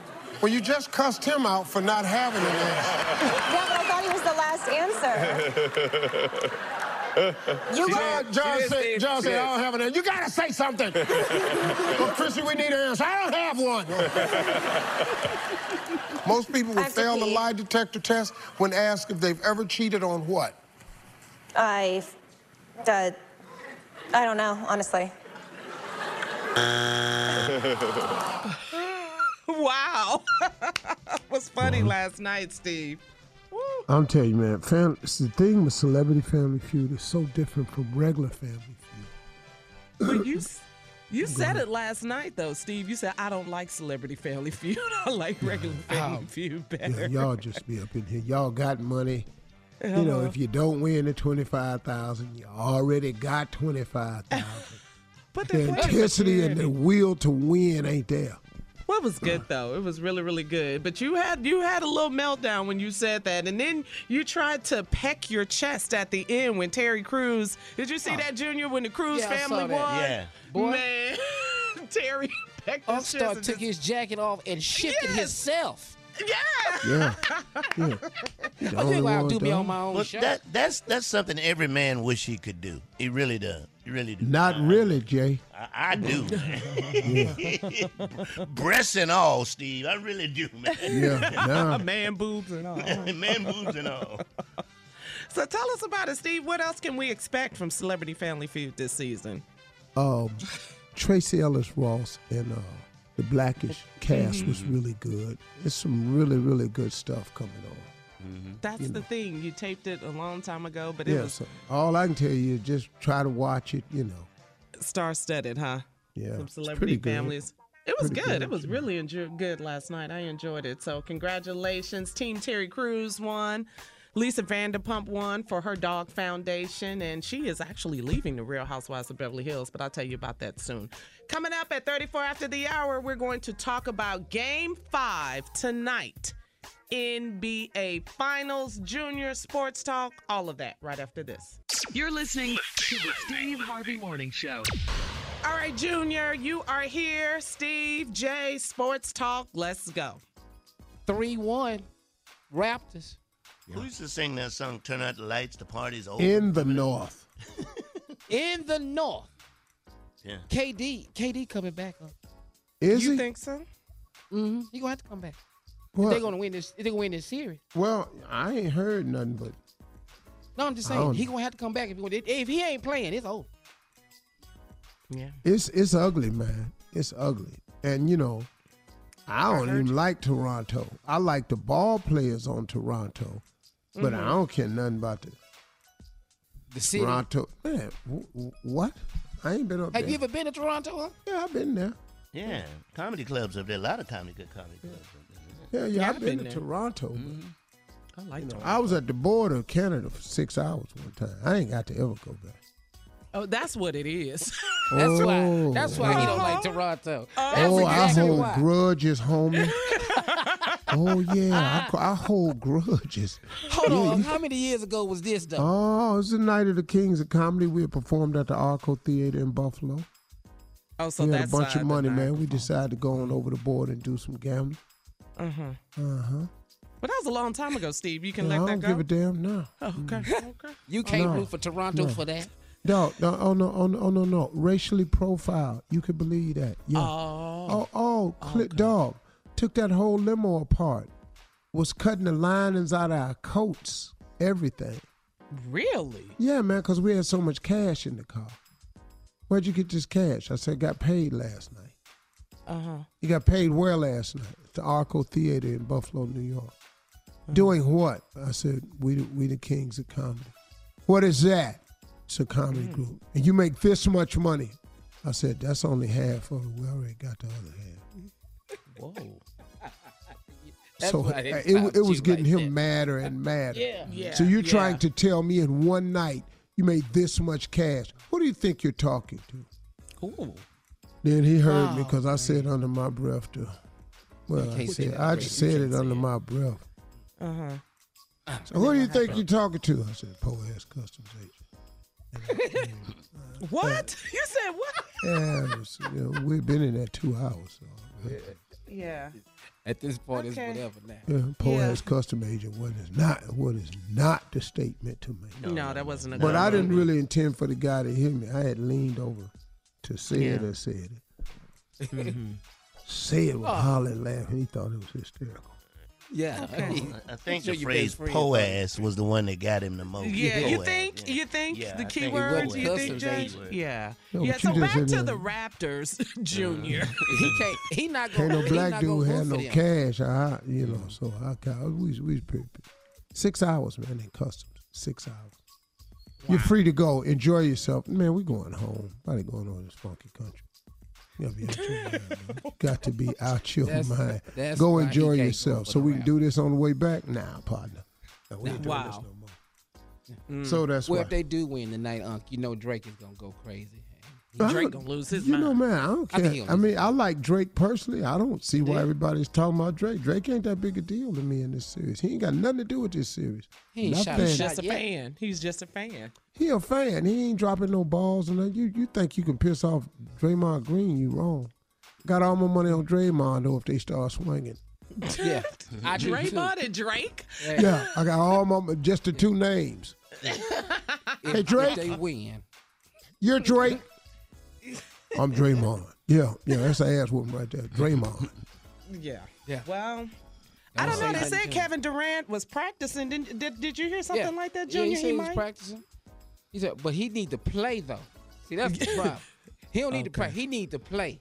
Well, you just cussed him out for not having an answer. Yeah, but I thought he was the last answer. You John, John said, John said. I don't have an answer. You gotta say something. well, Chrissy, we need an answer. I don't have one. Most people I would fail the lie detector test when asked if they've ever cheated on what? I, uh, I don't know, honestly. Wow. was funny last night, Steve. I'm telling you, man. Fam- the thing with Celebrity Family Feud is so different from regular Family Feud. But you you said it last night though, Steve. You said I don't like Celebrity Family Feud. I like regular Family Feud Yeah, better. y'all just be up in here. Y'all got money. You know, Uh-huh. if you don't win the twenty five thousand, you already got twenty five thousand. But the intensity and the will to win ain't there. Well, it was good though. It was really, really good. But you had you had a little meltdown when you said that, and then you tried to peck your chest at the end when Terry Crews. Did you see oh. that, Junior? When the Crews Yeah, I family saw that. won, Yeah. Boy. man, Terry pecked his chest. Upstart and took just- his jacket off and shifted Yes. himself. Yeah. Yeah. yeah. He the I only think I'll one do me on my own Well, show. that that's that's something every man wish he could do. He really does. He really do. Not really, Jay. I, I do. Breasts and all, Steve. I really do, man. Yeah. Nah. Man boobs and all. man boobs and all. So tell us about it, Steve. What else can we expect from Celebrity Family Feud this season? Um, Tracee Ellis Ross and uh, the Blackish cast was Mm-hmm. really good. There's some really, really good stuff coming on. That's You the know. thing. You taped it a long time ago, but it Yeah, was so all I can tell you is just try to watch it, you know. star-studded, huh? Yeah. Some it's celebrity good. families. It was good. good. It was really enjoy- good last night. I enjoyed it. So congratulations, Team Terry Crews won. Lisa Vanderpump won for her dog foundation, and she is actually leaving the Real Housewives of Beverly Hills, but I'll tell you about that soon. Coming up at 34 after the hour, we're going to talk about Game 5 tonight. NBA Finals, Junior Sports Talk, all of that right after this. You're listening to the Steve Harvey Morning Show. All right, Junior, you are here. Steve, J Sports Talk, let's go. 3 1. Raptors. Who used to sing that song, Turn Out the Lights, the party's over? In the North. In the North. Yeah. KD. KD coming back up. Is you he? think so? Mm-hmm. He gonna have to come back. What? They're gonna win this. They're gonna win this series. Well, I ain't heard nothing but No, I'm just saying don't he gonna have to come back if he, if he ain't playing. It's over. Yeah. it's it's ugly, man. It's ugly. And you know, I don't even like Toronto. I like the ball players on Toronto, but I Mhm. don't care nothing about the The city. Toronto. Man, w- w- what? I ain't been up there. Have there. you ever been to Toronto? Yeah, I've been there. Yeah, comedy clubs up there. A lot of comedy, good comedy clubs up there. Yeah, yeah, Yeah, I've I've been, been to there. Toronto. but, I like you know, Toronto. I was at the border of Canada for six hours one time. I ain't got to ever go back. Oh, that's what it is. That's Oh. why. That's why he don't like Toronto. That's oh, I hold why. grudges, homie. oh yeah, I, I hold grudges. Hold Yeah, on. you- How many years ago was this though? Oh, it was the night of the Kings of Comedy. We had performed at the Arco Theater in Buffalo. Oh, so we had a bunch of money, man. We decided to go on over the board and do some gambling. Uh huh. Uh huh. But that was a long time ago, Steve. You can I let don't that go. give a damn now. Oh, okay. okay. You can't No, root for Toronto no. for that. No, no, oh no, oh no, oh no, no. Racially profiled. You can believe that. Yeah. Oh. Oh, oh, Click Dog took that whole limo apart. Was cutting the linings out of our coats, everything. Really? Yeah, man, because we had so much cash in the car. Where'd you get this cash? I said, got paid last night. Uh huh. You got paid where last night? At the Arco Theater in Buffalo, New York. Doing what? I said, we we the kings of comedy. What is that? It's a comedy group. And you make this much money. I said, that's only half of it. We already got the other half. Whoa. So it, it, it was getting like him madder and madder. Yeah. Yeah. So you're yeah. trying to tell me in one night you made this much cash. Who do you think you're talking to? Ooh. Then he heard me because I said under my breath to. Well, I said I just said it under it. my breath. Uh huh. So who do you think you're talking to? I said, Poe ass customs agent. What? You said what? Yeah, was, you know, we've been in there two hours. So, Yeah. At this point, Okay. it's whatever now. yeah, Poe Yeah. ass custom agent. What is not what is not the statement to make? No, that wasn't a But good I didn't really intend for the guy to hear me. I had leaned over to say it Yeah. or said it. Mhm. Say it with Oh. hollering laughing. He thought it was hysterical. Yeah. I think Show the phrase best "po ass" was the one that got him the most. Yeah, you think? yeah. You think Yeah, the I key words? You think, Customs Jay? Yeah. No, yeah. So back to there- the Raptors, uh, Junior. he can't. He not Can't gonna. no black dude gonna have root no cash. I, you know, so I, ca- we we pretty, six hours, man, in customs. Six hours. You're free to go. Enjoy yourself, man. We going home. Probably going on this funky country. Got to be out your That's- mind. that's Go enjoy can't go yourself. So we can do this on the way back. Nah, partner. No, we ain't doing this no more. So that's Well, why. if they do win tonight, Unc, you know Drake is gonna go crazy. Drake gonna lose his you mind. know, man, I don't I think care. he'll I, mean, I like Drake personally. I don't see why everybody's talking about Drake. Drake ain't that big a deal to me in this series. He ain't got nothing to do with this series. He ain't shot a Nothing. He's shot just a yet. fan. He's just a fan. He a fan. He ain't dropping no balls. And that. you you think you can piss off Draymond Green? You wrong. Got all my money on Draymond though if they start swinging. Yeah, I do too. Draymond and Drake. Yeah, I got all my just the two names. If, Hey, Drake. if they win, You're Drake. I'm Draymond. Yeah, yeah, that's an ass whooping right there. Draymond. Yeah. Yeah. Well, I don't know. They said. Kevin Durant was practicing. Did, did, did you hear something Yeah. like that, Yeah, he Junior? said he was might? practicing. He said, but he need to play though. See, that's the problem. He don't need to practice. He need to play.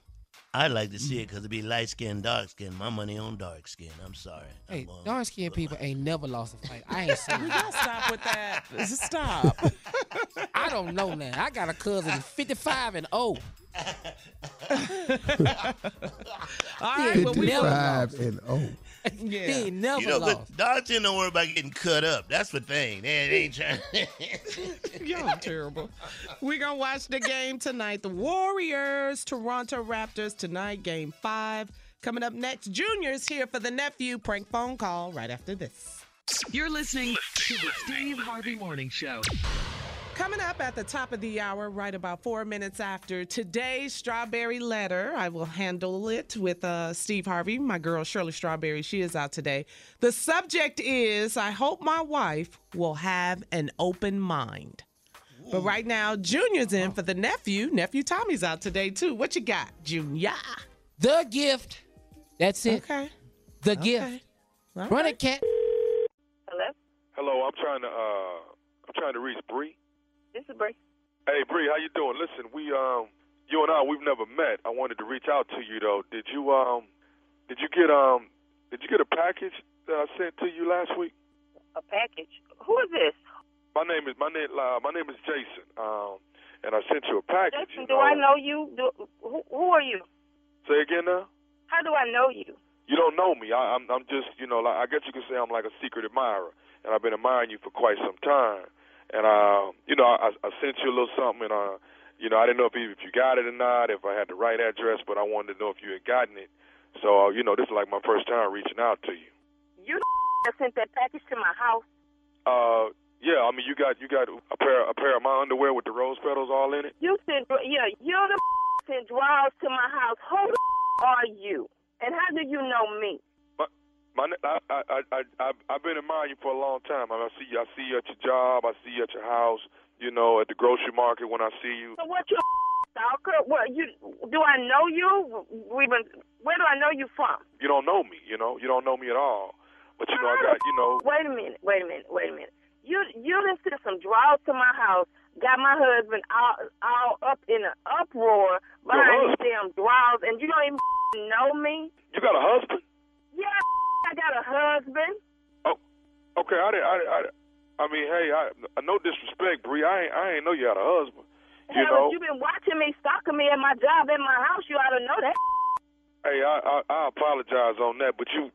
I'd like to see it because it'd be light skin, dark skin. My money on dark skin. I'm sorry. Hey, dark skinned people ain't never lost a fight. I ain't seen We it. gotta stop with that. Stop. I don't know now. I got a cousin that's 55 and oh. All right, but we never Fifty-five and oh. He ain't never you know, lost. but dark skin don't worry about getting cut up. That's the thing. They, they ain't trying. Y'all terrible. We're gonna watch the game tonight. The Warriors, Toronto Raptors tonight, game five. Coming up next, Junior's here for the nephew prank phone call right after this. You're listening to the Steve Harvey Morning Show. Coming up at the top of the hour, right about four minutes after today's strawberry letter, I will handle it with uh, Steve Harvey, my girl Shirley Strawberry. She is out today. The subject is I hope my wife will have an open mind. But right now, Junior's in for the nephew. Nephew Tommy's out today, too. What you got, Junior? The gift. That's it. Okay. The gift. Run it, cat. Hello, Hello, I'm trying to uh I'm trying to reach Bree. This is Bree. Hey Bree, how you doing? Listen, we um you and I we've never met. I wanted to reach out to you though. Did you um did you get um did you get a package that I sent to you last week? A package. Who is this? My name is my name uh, my name is Jason. Um and I sent you a package. Jason, you do I know you? Do, who, who are you? Say again now? How do I know you? You don't know me. I, I'm I'm just you know like I guess you could say I'm like a secret admirer, and I've been admiring you for quite some time. And uh, you know I, I sent you a little something, and uh, you know I didn't know if you, if you got it or not, if I had the right address, but I wanted to know if you had gotten it. So uh, you know this is like my first time reaching out to you. You sent that package to my house. Uh, yeah, I mean you got you got a pair a pair of my underwear with the rose petals all in it. You sent, yeah, you the sent drawers to my house. Who the are you? And how do you know me? My, I, I, I, I, I've been admiring you for a long time. I, mean, I see, you, I see you at your job. I see you at your house. You know, at the grocery market when I see you. So what you stalker? What you? Do I know you? We been. Where do I know you from? You don't know me. You know, you don't know me at all. But you know, I got, you know, Wait a minute. Wait a minute. Wait a minute. You you sent some drawers to my house. Got my husband all all up in an uproar behind these damn drawers, and you don't even know me. you got a husband. Yeah, I got a husband. Oh, okay, I didn't. I, I, I mean, hey, I, no disrespect, Bree. I ain't, I ain't know you had a husband. You Hell, know, if you been watching me, stalking me at my job, at my house, you ought to know that. hey, I, I, I apologize on that, but you,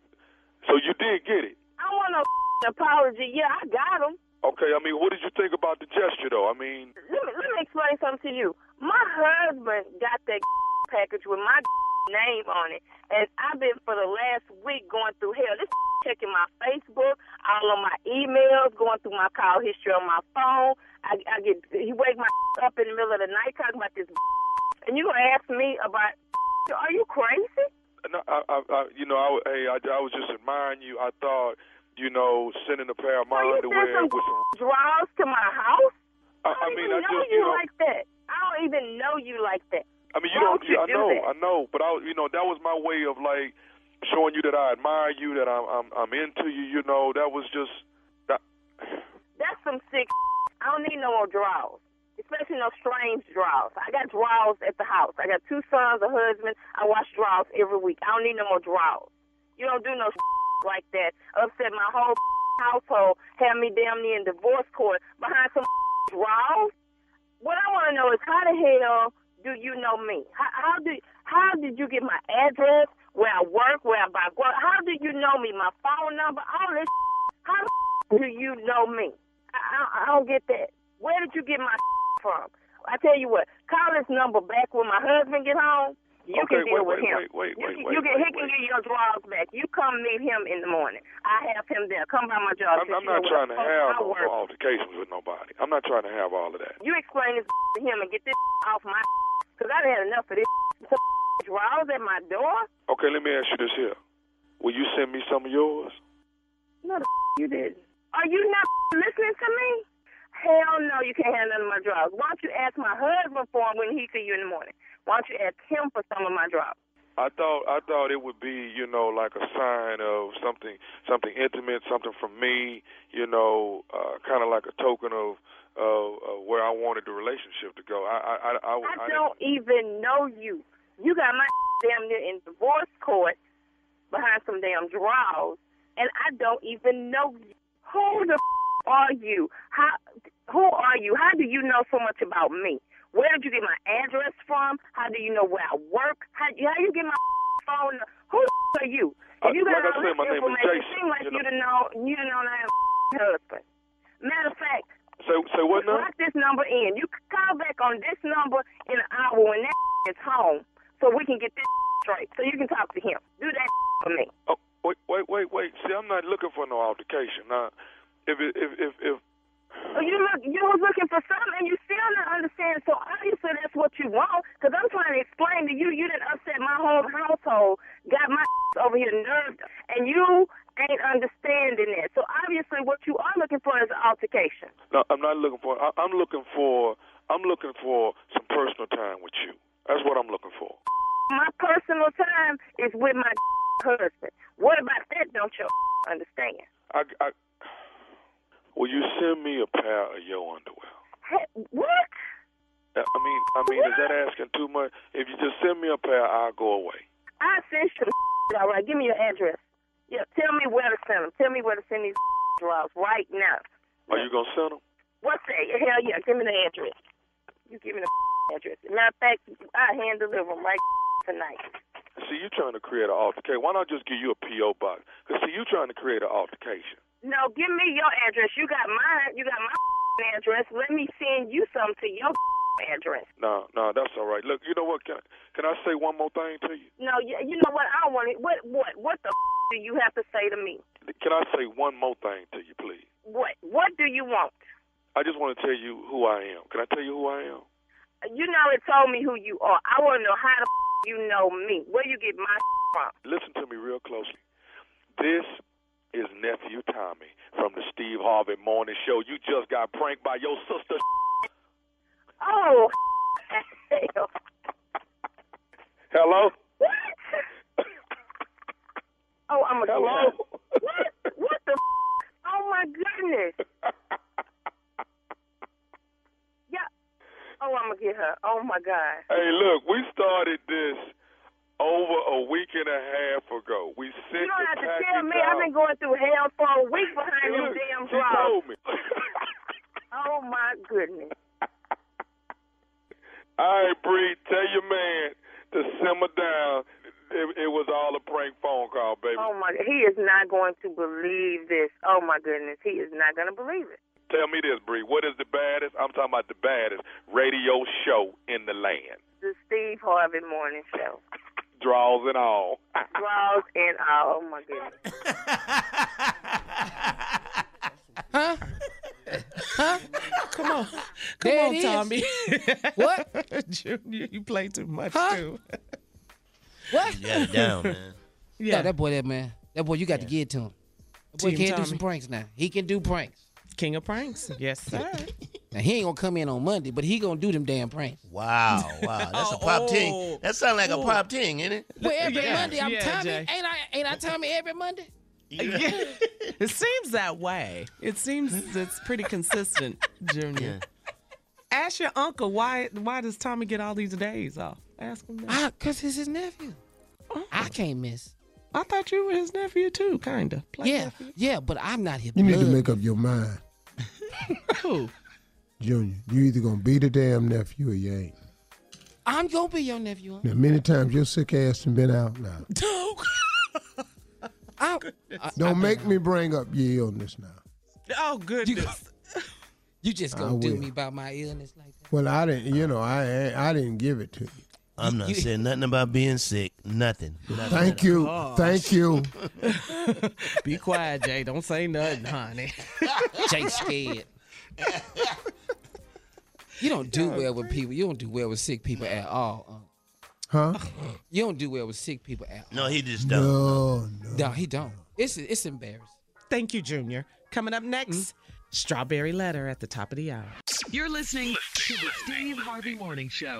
so you did get it. I want no apology. Yeah, I got him. Okay, I mean, what did you think about the gesture, though? I mean, Let me, let me explain something to you. My husband got that package with my name on it, and I've been for the last week going through hell. This checking my Facebook, all of my emails, going through my call history on my phone. I, I get he wake my up in the middle of the night talking about this, and you gonna ask me about? Are you crazy? no, I, I, I you know, I, hey, I, I was just admiring you. I thought, you know, sending a pair of my sent underwear some with some. drawers to my house? I, I mean, I know just, you you know, like that. I don't even know you like that. I mean, you Why don't. would you I do know, that? I know, but I, you know, that was my way of like showing you that I admire you, that I'm, I'm, I'm into you. You know, that was just. That, That's some sick. I don't need no more drawers, especially no strange drawers. I got drawers at the house. I got two sons, a husband. I watch drawers every week. I don't need no more drawers. You don't do no like that. Upset my whole household. Have me damn near in divorce court behind some drawers. What I want to know is how the hell do you know me? How, how did how did you get my address, where I work, where I buy? What? How do you know me? My phone number, all this. How the do you know me? I, I, I don't get that. Where did you get my from? I tell you what, call this number back when my husband get home. You Okay, can deal wait, with wait, him. wait, wait, you, wait, can- wait, you can, wait, he can get your drawers back. You come meet him in the morning. I have him there. Come by my job. I'm, I'm not trying to have no altercations with nobody. I'm not trying to have all of that. You explain this to him and get this off my because I done had enough of this. Drawers at my door? Okay, let me ask you this here. Will you send me some of yours? No, the you didn't. Are you not listening to me? Hell no, you can't have none of my drugs. Why don't you ask my husband for them when he see you in the morning? Why don't you ask him for some of my drugs? I thought I thought it would be, you know, like a sign of something something intimate, something from me, you know, uh, kind of like a token of uh, where I wanted the relationship to go. I I I, I, I don't even know you. You got my damn near in divorce court behind some damn drawers, and I don't even know you. Who the f- are you? How? Who are you? How do you know so much about me? Where did you get my address from? How do you know where I work? How, how you get my phone? Who the are you? If you got like I said, my name is information, it Jason, seems like you you know. done know you done know I have a husband. Matter of fact, say say what now? lock this number in. You can call back on this number in an hour when that is home, so we can get this straight. So you can talk to him. Do that for me. Oh, wait, wait, wait, wait. See, I'm not looking for no altercation. Now, if it, if if if Oh, you look, you was looking for something, and you still not understand. So obviously that's what you want. Because I'm trying to explain to you, you didn't upset my whole household, got my over here nerved, and you ain't understanding it. So obviously, what you are looking for is an altercation. no, I'm not looking for. I, I'm looking for. I'm looking for some personal time with you. That's what I'm looking for. My personal time is with my husband. What about that? Don't you understand? I, I will you send me a pair of your underwear? Hey, what? Uh, I mean, I mean, is that asking too much? If you just send me a pair, I'll go away. I'll send you. All right, give me your address. Yeah, tell me where to send them. Tell me where to send these drawers right now. Are you gonna send them? What's that? Hell yeah, give me the address. You give me the address. Matter of fact, I hand deliver them right tonight. See, you're trying to create an altercation. Why not just give you a PO box? Cause see, you're trying to create an altercation. No, give me your address. You got mine. You got my address. Let me send you some to your address. No, no, that's all right. Look, you know what? Can can I say one more thing to you? No, you, you know what? I don't want it. What, what, what the do you have to say to me? Can I say one more thing to you, please? What, what do you want? I just want to tell you who I am. Can I tell you who I am? You know it told me who you are. I want to know how the you know me. Where you get my from? Listen to me real closely. This is nephew Tommy from the Steve Harvey Morning Show. You just got pranked by your sister. Oh, hell. Hello. Oh, I'm a Hello. What? What the? Oh my goodness. Yeah. Oh, I'm gonna get her. Oh my God. Hey, look, we started this over a week and a half ago. We sent You don't have to tell me. out. I've been going through hell for a week behind them Look, damn she drawers. told me. Oh my goodness. All right, Bree, tell your man to simmer down. It, it was all a prank phone call, baby. Oh my. He is not going to believe this. Oh my goodness. He is not going to believe it. Tell me this, Bree. What is the baddest? I'm talking about the baddest radio show in the land. The Steve Harvey Morning Show. Draws and all. Draws and all. Oh my goodness. Huh? Huh? Come on. Come There on, it is. Tommy. What? Junior, you play too much, Huh? too. What? You got it down, man. Yeah, that boy, that man, that boy, you got to get to him. That boy Team can't do some pranks now. He can do pranks. King of pranks. Yes, sir. Now he ain't gonna come in on Monday, but he gonna do them damn pranks. Wow, wow, that's a pop Oh. ting. That sounds like a Oh. pop ting, ain't it? Well, every Yeah, Monday I'm yeah, Tommy. Jay. Ain't I? Ain't I Tommy every Monday? Yeah. It seems that way. It seems it's pretty consistent, Junior. Ask your uncle why why does Tommy get all these days off? Ask him that. Ah, cause he's his nephew. I can't miss. I thought you were his nephew too, kinda. Play Yeah, nephew. yeah, but I'm not his You need to blood. make up your mind, Who? Junior. You either gonna be the damn nephew or you ain't. I'm gonna be your nephew. Huh? Now, many times your sick ass has been out now. Oh, I, I- Don't make me bring up your illness now. Oh goodness. you just gonna do will. me about my illness like that? Well, I didn't. You know, I I didn't give it to you. I'm not saying nothing about being sick. Nothing. Nothing Thank you. Oh. Thank you. Be quiet, Jay. Don't say nothing, honey. Jay scared. You don't do well with people. You don't do well with sick people at all. Huh? You don't do well with sick people at all. No, he just don't. No, No, he don't. It's it's embarrassing. Thank you, Junior. Coming up next, strawberry letter at the top of the hour. You're listening to the Steve Harvey Morning Show.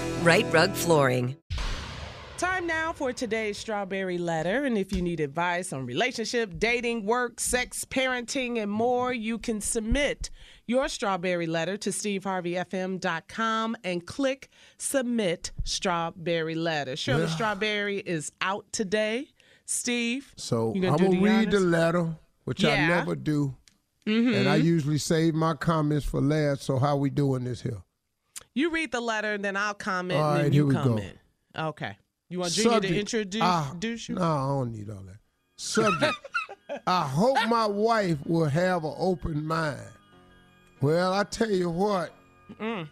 Rite Rug Flooring. Time now for today's strawberry letter. And if you need advice on relationship, dating, work, sex, parenting, and more, you can submit your strawberry letter to steveharveyfm.com and click submit strawberry letter. Shirley Yeah. Strawberry is out today. Steve, So you I'm gonna the read the letter, which I never do, Mhm. and I usually save my comments for last. So how we doing this here? You read the letter, and then I'll comment, All and right, then here you we go. comment. Okay. You want Junior to introduce Ah, introduce you? No, I don't need all that. Subject. I hope my wife will have an open mind. Well, I tell you what, Mm.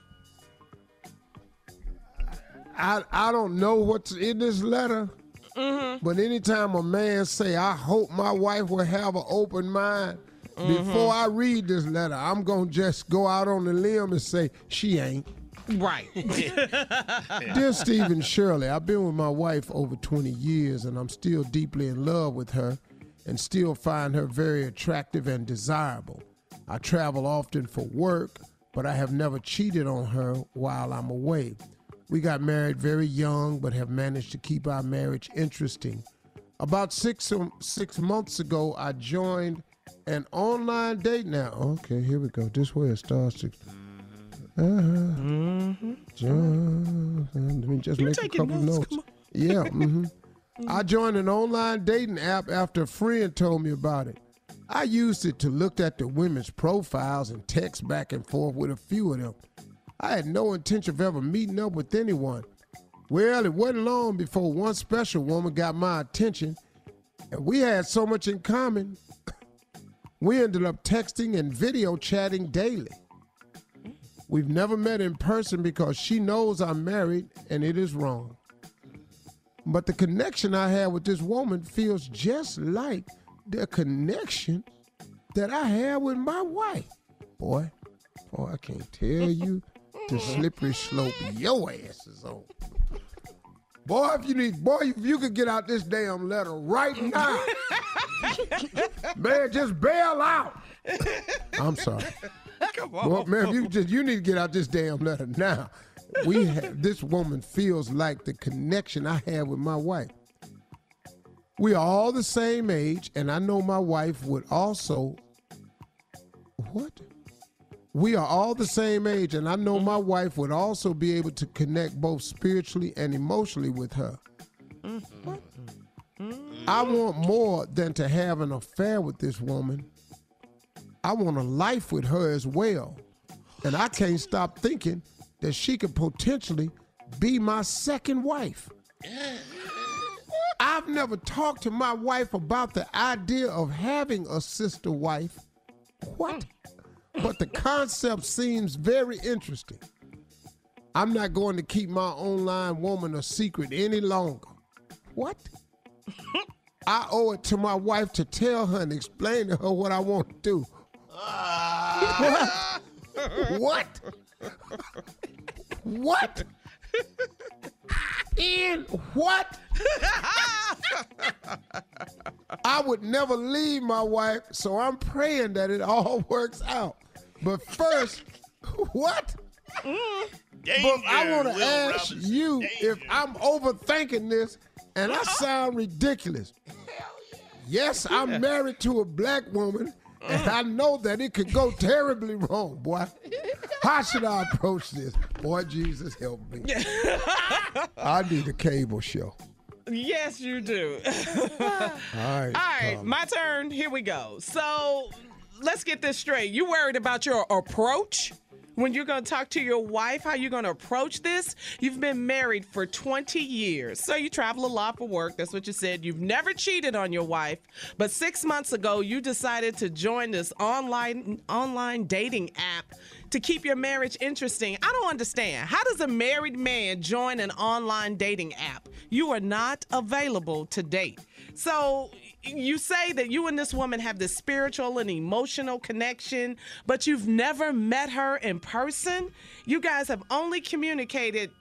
I I don't know what's in this letter, Mm-hmm. but anytime a man say, "I hope my wife will have an open mind," Mm-hmm. before I read this letter, I'm gonna just go out on the limb and say she ain't. Right. Dear Stephen Shirley, I've been with my wife over 20 years and I'm still deeply in love with her and still find her very attractive and desirable. I travel often for work, but I have never cheated on her while I'm away. We got married very young, but have managed to keep our marriage interesting. About six um, six months ago, I joined an online date. Now, okay, here we go. This way it starts to. Uh-huh. John, let me just You're make a couple notes, notes. Yeah. hmm I joined an online dating app after a friend told me about it. I used it to look at the women's profiles and text back and forth with a few of them. I had no intention of ever meeting up with anyone. Well, it wasn't long before one special woman got my attention, and we had so much in common. We ended up texting and video chatting daily. We've never met in person because she knows I'm married and it is wrong. But the connection I have with this woman feels just like the connection that I have with my wife. Boy, boy, I can't tell you the slippery slope your ass is on. Boy, if you need, boy, if you could get out this damn letter right now, man, just bail out. I'm sorry. Come Well, man, you just you need to get out this damn letter now. We have, this woman feels like the connection I have with my wife. We are all the same age, and I know my wife would also. What? We are all the same age, and I know my mm-hmm. wife would also be able to connect both spiritually and emotionally with her. What? I want more than to have an affair with this woman. I want a life with her as well. And I can't stop thinking that she could potentially be my second wife. I've never talked to my wife about the idea of having a sister wife. What? But the concept seems very interesting. I'm not going to keep my online woman a secret any longer. What? I owe it to my wife to tell her and explain to her what I want to do. what? what? In what? I would never leave my wife, so I'm praying that it all works out. But first, what? but I want to ask Robinson, you if I'm overthinking this and I sound ridiculous. Yes, I'm married to a black woman, and I know that it could go terribly wrong, boy. How should I approach this? Boy, Jesus help me. I need a cable show. Yes, you do. All right. All right, um, my turn. Here we go. So let's get this straight. You worried about your approach? When you're going to talk to your wife, how you're going to approach this? You've been married for 20 years. So you travel a lot for work. That's what you said. You've never cheated on your wife. But six months ago, you decided to join this online online dating app to keep your marriage interesting. I don't understand. How does a married man join an online dating app? You are not available to date. So you say that you and this woman have this spiritual and emotional connection, but you've never met her in person. You guys have only communicated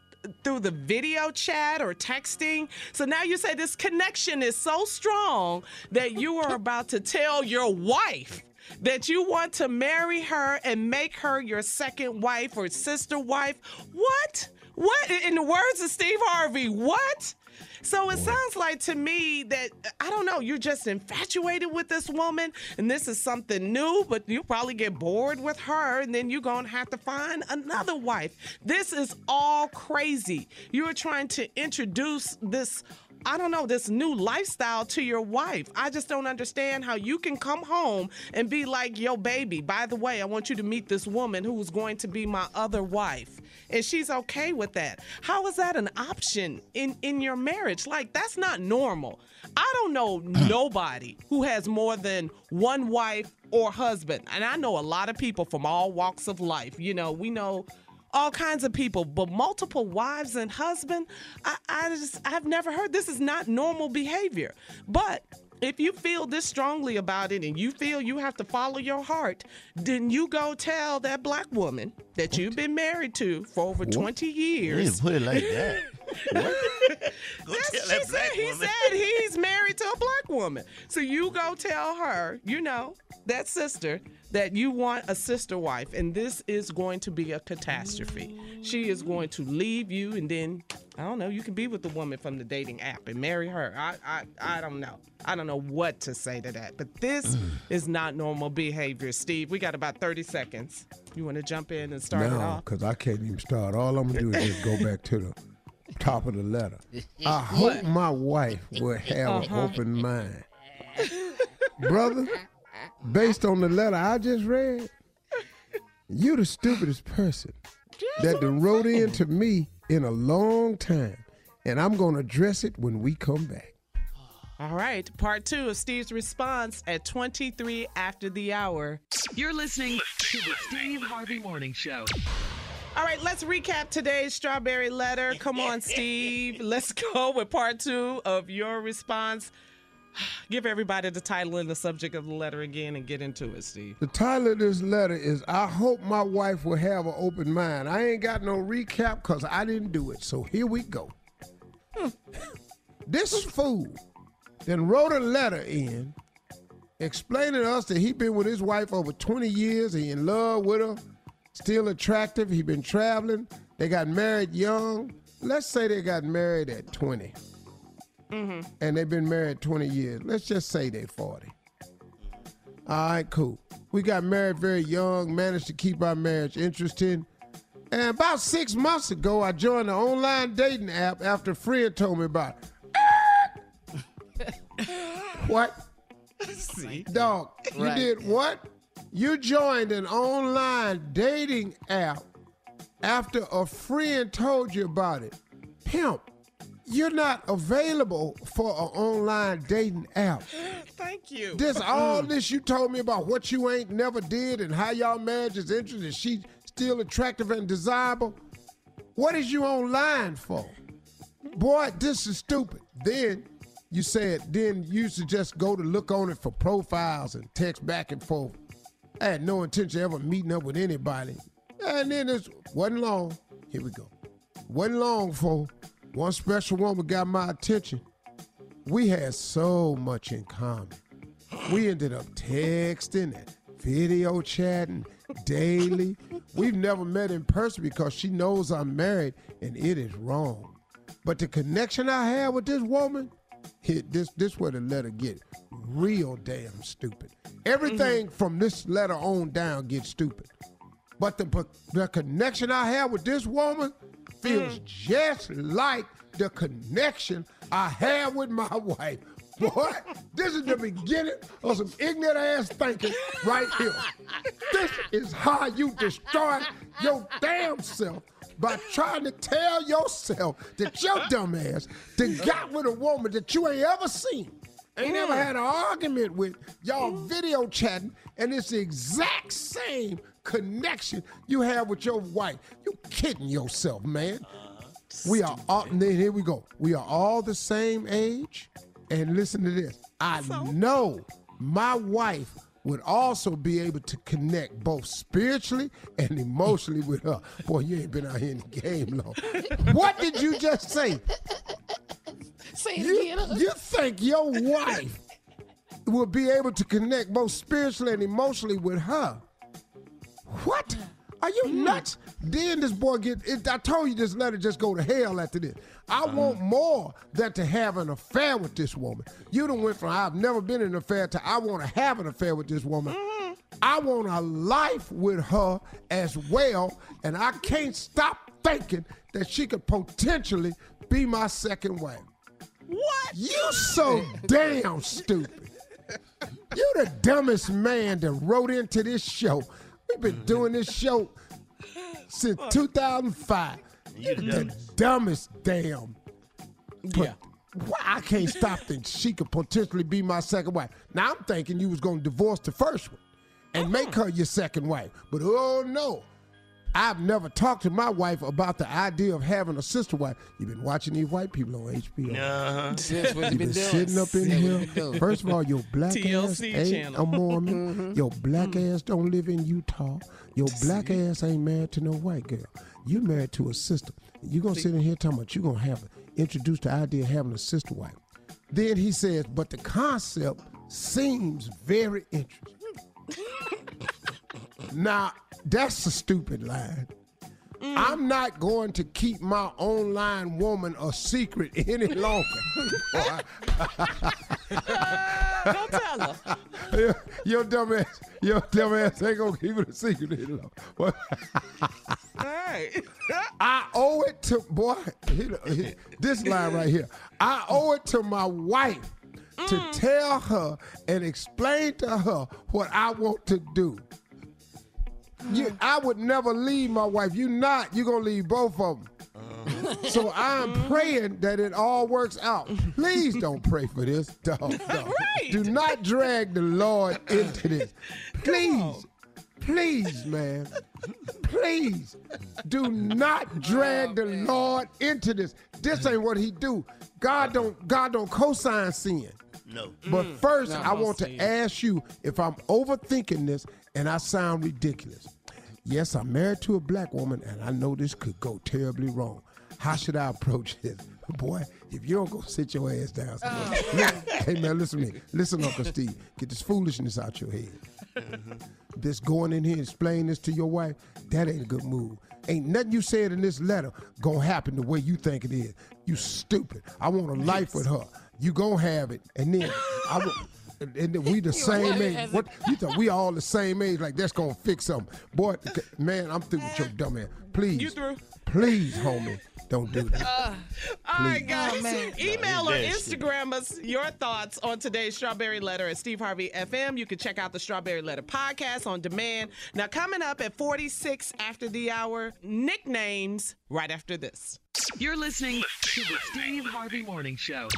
through the video chat or texting. So now you say this connection is so strong that you are about to tell your wife that you want to marry her and make her your second wife or sister wife. What? What? In the words of Steve Harvey, what? So it sounds like to me that uh, I don't know, you're just infatuated with this woman and this is something new, but you probably get bored with her and then you're going to have to find another wife. This is all crazy. You're trying to introduce this I don't know, this new lifestyle to your wife. I just don't understand how you can come home and be like, yo, baby, by the way, I want you to meet this woman who's going to be my other wife. And she's okay with that. How is that an option in, in your marriage? Like, that's not normal. I don't know nobody who has more than one wife or husband. And I know a lot of people from all walks of life. You know, we know all kinds of people, but multiple wives and husband, I, I just I've never heard this is not normal behavior. But if you feel this strongly about it and you feel you have to follow your heart, then you go tell that black woman that you've been married to for over 20 You years. didn't put it like that. That's- tell she said, he woman. said he's married to a black woman. So you go tell her, you know, that sister, that you want a sister wife, and this is going to be a catastrophe. She is going to leave you, and then I don't know. You can be with the woman from the dating app and marry her. I, I, I don't know. I don't know what to say to that. But this is not normal behavior, Steve. We got about thirty seconds. You want to jump in and start it no, because I can't even start. All I'm gonna do is just go back to the top of the letter. I hope my wife will have an Uh-huh. open mind, brother. Based on the letter I just read, you the stupidest person that done wrote in to me in a long time, and I'm gonna address it when we come back. All right, part two of Steve's response at 23 after the hour. You're listening to the Steve Harvey Morning Show. All right, let's recap today's strawberry letter. Come on, Steve. Let's go with part two of your response. Give everybody the title and the subject of the letter again and get into it, Steve. The title of this letter is I hope my wife will have an open mind. I ain't got no recap because I didn't do it. So here we go. this fool then wrote a letter in explaining to us that he been with his wife over 20 years. He in love with her, still attractive. He been traveling. They got married young. Let's say they got married at 20 Mm-hmm. and they've been married 20 years. Let's just say they're 40. All right, cool. We got married very young, managed to keep our marriage interesting. And about six months ago, I joined an online dating app after a friend told me about it. what? See? Dog, you did what? You joined an online dating app after a friend told you about it. Pimp, you're not available for an online dating app. Thank you. This all this you told me about what you ain't never did and how y'all marriage is interesting. She still attractive and desirable. What is you online for? Boy, this is stupid. Then you said then you to just go to look on it for profiles and text back and forth. I had no intention of ever meeting up with anybody. And then it wasn't long. Here we go. Wasn't long for one special woman got my attention. We had so much in common. We ended up texting and video chatting daily. We've never met in person because she knows I'm married and it is wrong. But the connection I have with this woman, hit this this where the letter get real damn stupid. Everything mm-hmm. from this letter on down gets stupid. But the the connection I have with this woman feels mm. just like the connection I have with my wife. Boy, this is the beginning of some ignorant ass thinking right here. This is how you destroy your damn self by trying to tell yourself that your dumb ass done got with a woman that you ain't ever seen. Ain't never mm. had an argument with y'all video chatting, and it's the exact same connection you have with your wife. You kidding yourself, man. Uh-huh. We are all, then here we go. We are all the same age. And listen to this. I know my wife would also be able to connect both spiritually and emotionally with her. Boy, you ain't been out here in the game long. What did you just say? Say it You, again. you think your wife will be able to connect both spiritually and emotionally with her? What? Are you mm. nuts? Then this boy get. It, I told you this letter just go to hell after this. I uh-huh. want more than to have an affair with this woman. You done went from I've never been in an affair to I want to have an affair with this woman. Mm-hmm. I want a life with her as well, and I can't stop thinking that she could potentially be my second wife. What? You so damn stupid. You the dumbest man that wrote into this show. We've been doing this show since 2005. You the dumbest damn. Yeah. Why I can't stop thinking she could potentially be my second wife. Now I'm thinking you was gonna divorce the first one and make oh. her your second wife. But oh no. I've never talked to my wife about the idea of having a sister wife. You've been watching these white people on HBO. Uh-huh. That's what You've you been been sitting up in here. you been doing. First of all, your black ass TLC ain't channel. a Mormon. Your black ass don't live in Utah. Your black ass ain't married to no white girl. You married to a sister. You're gonna sit in here talking about you're gonna have introduced the idea of having a sister wife. Then he says, but the concept seems very interesting. now that's a stupid line. Mm. I'm not going to keep my online woman a secret any longer. Don't tell her. your, dumb ass, your dumb ass ain't gonna keep it a secret any longer. Hey. I owe it to boy. this line right here. I owe it to my wife to mm. tell her and explain to her what I want to do. You, I would never leave my wife. You not. You gonna leave both of them. So I'm praying that it all works out. Please don't pray for this, dog. dog. Do not drag the Lord into this. Please, please, man, please, do not drag the Lord into this. This ain't what He do. God don't God don't co-sign sin. No. But Mm. first, Not I want to sin. ask you if I'm overthinking this and I sound ridiculous. Yes, I'm married to a black woman, and I know this could go terribly wrong. How should I approach this? Boy, if you don't go sit your ass down. Oh. somewhere. Look, hey, man, listen to me. Listen, Uncle Steve. Get this foolishness out your head. Mm-hmm. This going in here and explaining this to your wife, that ain't a good move. Ain't nothing you said in this letter gonna happen the way you think it is. You stupid. I want a life with her. You gonna have it, and then I will. And and then we the same age. What you thought we all the same age? Like that's gonna fix something, boy. th- Man, I'm through with your dumb ass. Please, You through? please, homie, don't do that. Uh, all right, guys. Oh. Email No, or it's nasty. Instagram us your thoughts on today's Strawberry Letter at Steve Harvey FM. You can check out the Strawberry Letter podcast on demand. Now, coming up at 46 after the hour, nicknames right after this. You're listening to the Steve Harvey Morning Show.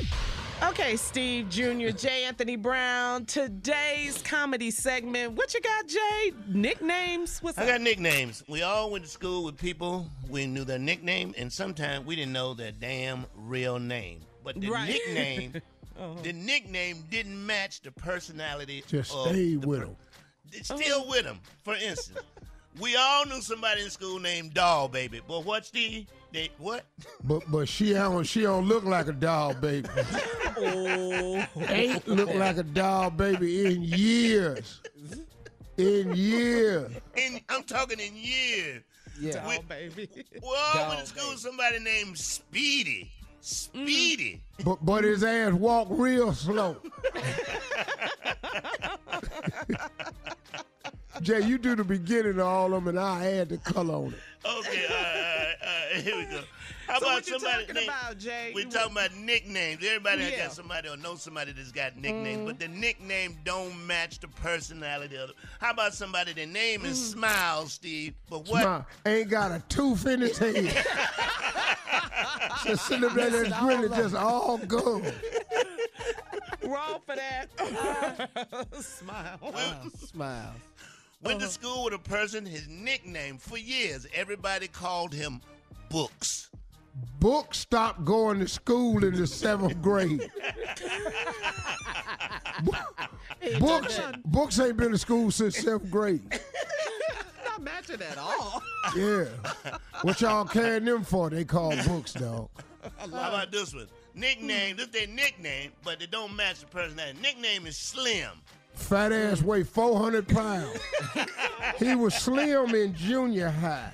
Okay, Steve Jr., J. Anthony Brown, today's comedy segment. What you got, Jay? Nicknames? What's up? I up? got nicknames. We all went to school with people. We knew their nickname, and sometimes we didn't know their damn real name. But the Right. nickname, Uh-huh. the nickname didn't match the personality. Just of stay the with per- them. It's Still with them. For instance, we all knew somebody in school named Doll Baby. But what's Steve? They what? But but she don't she don't look like a doll baby. oh, Ain't look like a doll baby in years. In years. In, I'm talking in years. Yeah. We, Doll baby. we all Doll went to school with somebody named Speedy. Speedy. Mm. But but his ass walk real slow. Jay, you do the beginning of all of them, and I add the color on it. Okay, all right, all right, all right, here we go. How So about you somebody? talking about, Jay? We're talking about nicknames. Everybody Yeah. got somebody or know somebody that's got nicknames, Mm. but the nickname don't match the personality of them. How about somebody? Their name is Mm. Smile, Steve, but what? Smile. Ain't got a tooth in his head. just sitting up there, that's really just all gone. Wrong for that. Smile. Smile. Went Uh-huh. to school with a person. His nickname for years, everybody called him Books. Book stopped going to school in the seventh grade. Books, books ain't been to school since seventh grade. Not matching at all. Yeah. What y'all carrying them for? They call books, dog. How about this one? Nickname. This their nickname, but they don't match the personality. Nickname is Slim. Fat ass weigh 400 pounds. he was slim in junior high.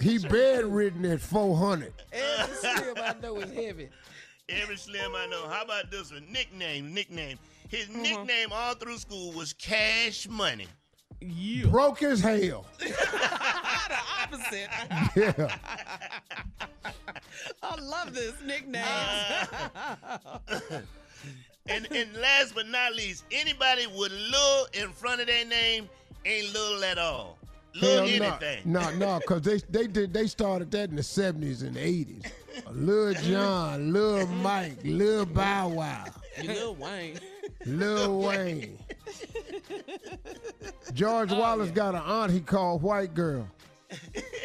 He bedridden at 400. Every slim I know is heavy. Every slim I know. How about this one? Nickname, nickname. His Uh-huh. nickname all through school was Cash Money. Broke as hell. the opposite. Yeah. I love this nickname. And and last but not least, anybody with Lil in front of their name ain't Lil at all. Lil Hell no. anything. No, no, because they, they did they started that in the 70s and 80s. Lil Jon, Lil Mike, Lil Bow Wow, Lil Wayne. Lil Wayne. George oh, Wallace got an aunt he called White Girl.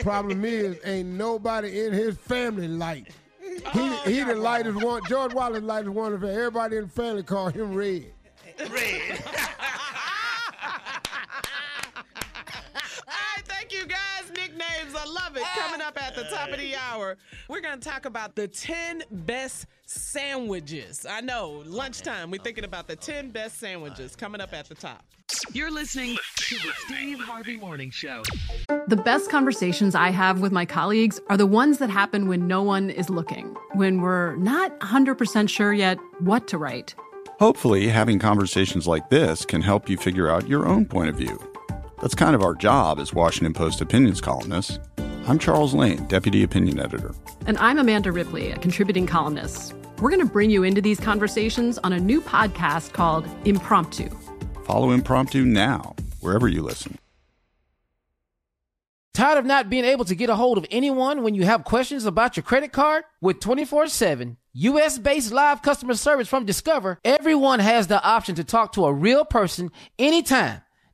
Problem is, ain't nobody in his family light. He, oh, he the lightest one. George Wallace lightest one of everybody in the family called him Red. Red. All right, thank you guys. Nicknames, I love it. Coming up at the top of the hour, we're going to talk about the 10 best sandwiches. I know, lunchtime, we're thinking about the 10 best sandwiches coming up at the top. You're listening to the Steve Harvey Morning Show. The best conversations I have with my colleagues are the ones that happen when no one is looking, when we're not 100% sure yet what to write. Hopefully, having conversations like this can help you figure out your own point of view. That's kind of our job as Washington Post opinions columnists. I'm Charles Lane, Deputy Opinion Editor. And I'm Amanda Ripley, a contributing columnist. We're going to bring you into these conversations on a new podcast called Impromptu. Follow Impromptu now, wherever you listen. Tired of not being able to get a hold of anyone when you have questions about your credit card? With 24 7 US based live customer service from Discover, everyone has the option to talk to a real person anytime.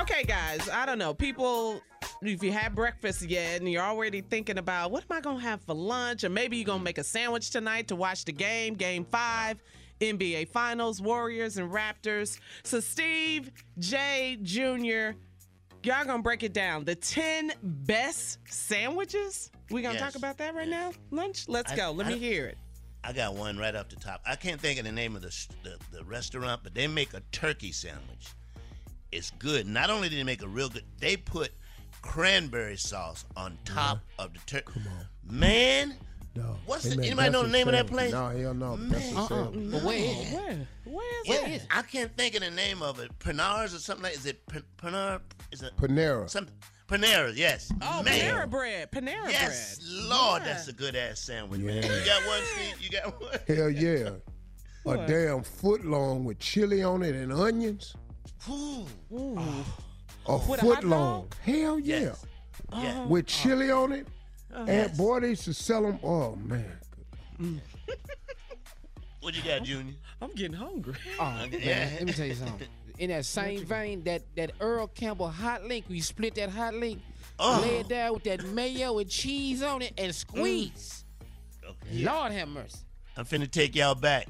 Okay, guys, I don't know. People, if you had breakfast yet and you're already thinking about what am I going to have for lunch, or maybe you're going to make a sandwich tonight to watch the game, game five, NBA Finals, Warriors and Raptors. So, Steve, Jay, Jr., y'all going to break it down. The 10 best sandwiches? we going to Yes. talk about that right now? Lunch? Let's I- go. Let I me don't- hear it. I got one right off the top. I can't think of the name of the, the the restaurant, but they make a turkey sandwich. It's good. Not only do they make a real good, they put cranberry sauce on top of the turkey. Come on, man. No. What's Hey, the, man, anybody know the that's a name of that place? No, hell no. but That's a Man. sandwich. Uh-uh. But where is? Where? Where is Yeah, it? I can't think of the name of it. Panars or something like. Is it Pan- Panar? Is it Panera. Something. Panera. Yes. Oh, man. Panera bread. Panera Yes, bread. Yes, Lord, Yeah. that's a good ass sandwich, man. You got one, Steve? You got one? Hell yeah. A damn foot long with chili on it and onions. Ooh. A With foot hot long. Hell yeah. Yes. Yeah. With chili uh-huh. on it. Oh, and yes. boy, they used to sell them. Oh, man. What you got, Junior? I'm getting hungry. Oh, man, Yeah. let me tell you something. In that same vein, that, that Earl Campbell hot link, we split that hot link, Oh. lay it down with that mayo and cheese on it, and mm. squeeze. Lord have mercy. I'm finna take y'all back.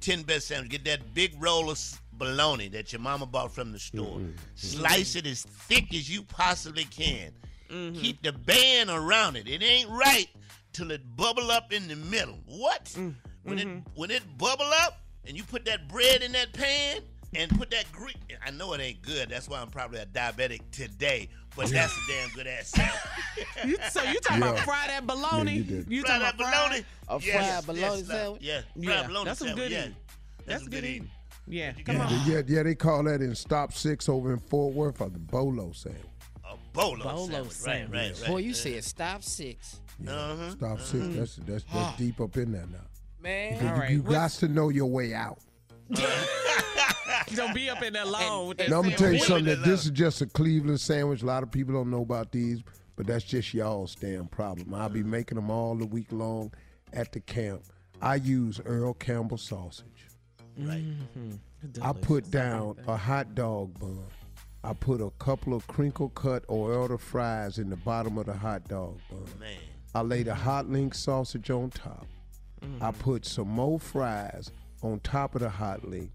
Ten best sandwich. Get that big roll of s- bologna that your mama bought from the store. Slice it as thick as you possibly can. Mm-hmm. Keep the band around it. It ain't right till it bubble up in the middle. What? Mm. When it mm-hmm. when it bubble up and you put that bread in that pan and put that Greek. I know it ain't good. That's why I'm probably a diabetic today. But that's a damn good ass sandwich. So you talking about Yeah. fry that bologna? Yeah, you did. You Fry talking about fried- bologna? A Yes, fried bologna yes, sandwich? Yeah, fried Yeah, bologna that's some good yeah. That's, That's some good good eating. eating. Yeah, come got? on. Yeah, yeah, they call that in Stop Six over in Fort Worth or the Bolo sandwich. A bolo, Bolo sandwich. Right, sandwich. right, right. Boy, you said stop six. Uh-huh. Stop uh-huh. Six. That's that's that's deep up in there now. Man. Because All you, right, you got to know your way out. Uh-huh. Don't be up in there long with that Now I'm gonna tell you something. That this is just a Cleveland sandwich. A lot of people don't know about these, but that's just y'all's damn problem. I'll be uh-huh. making them all the week long at the camp. I use Earl Campbell sausage. Right. I put down a hot dog bun. I put a couple of crinkle cut Oiled fries in the bottom of the hot dog bun. Man. I lay the hot link sausage on top. I put some more fries on top of the hot link.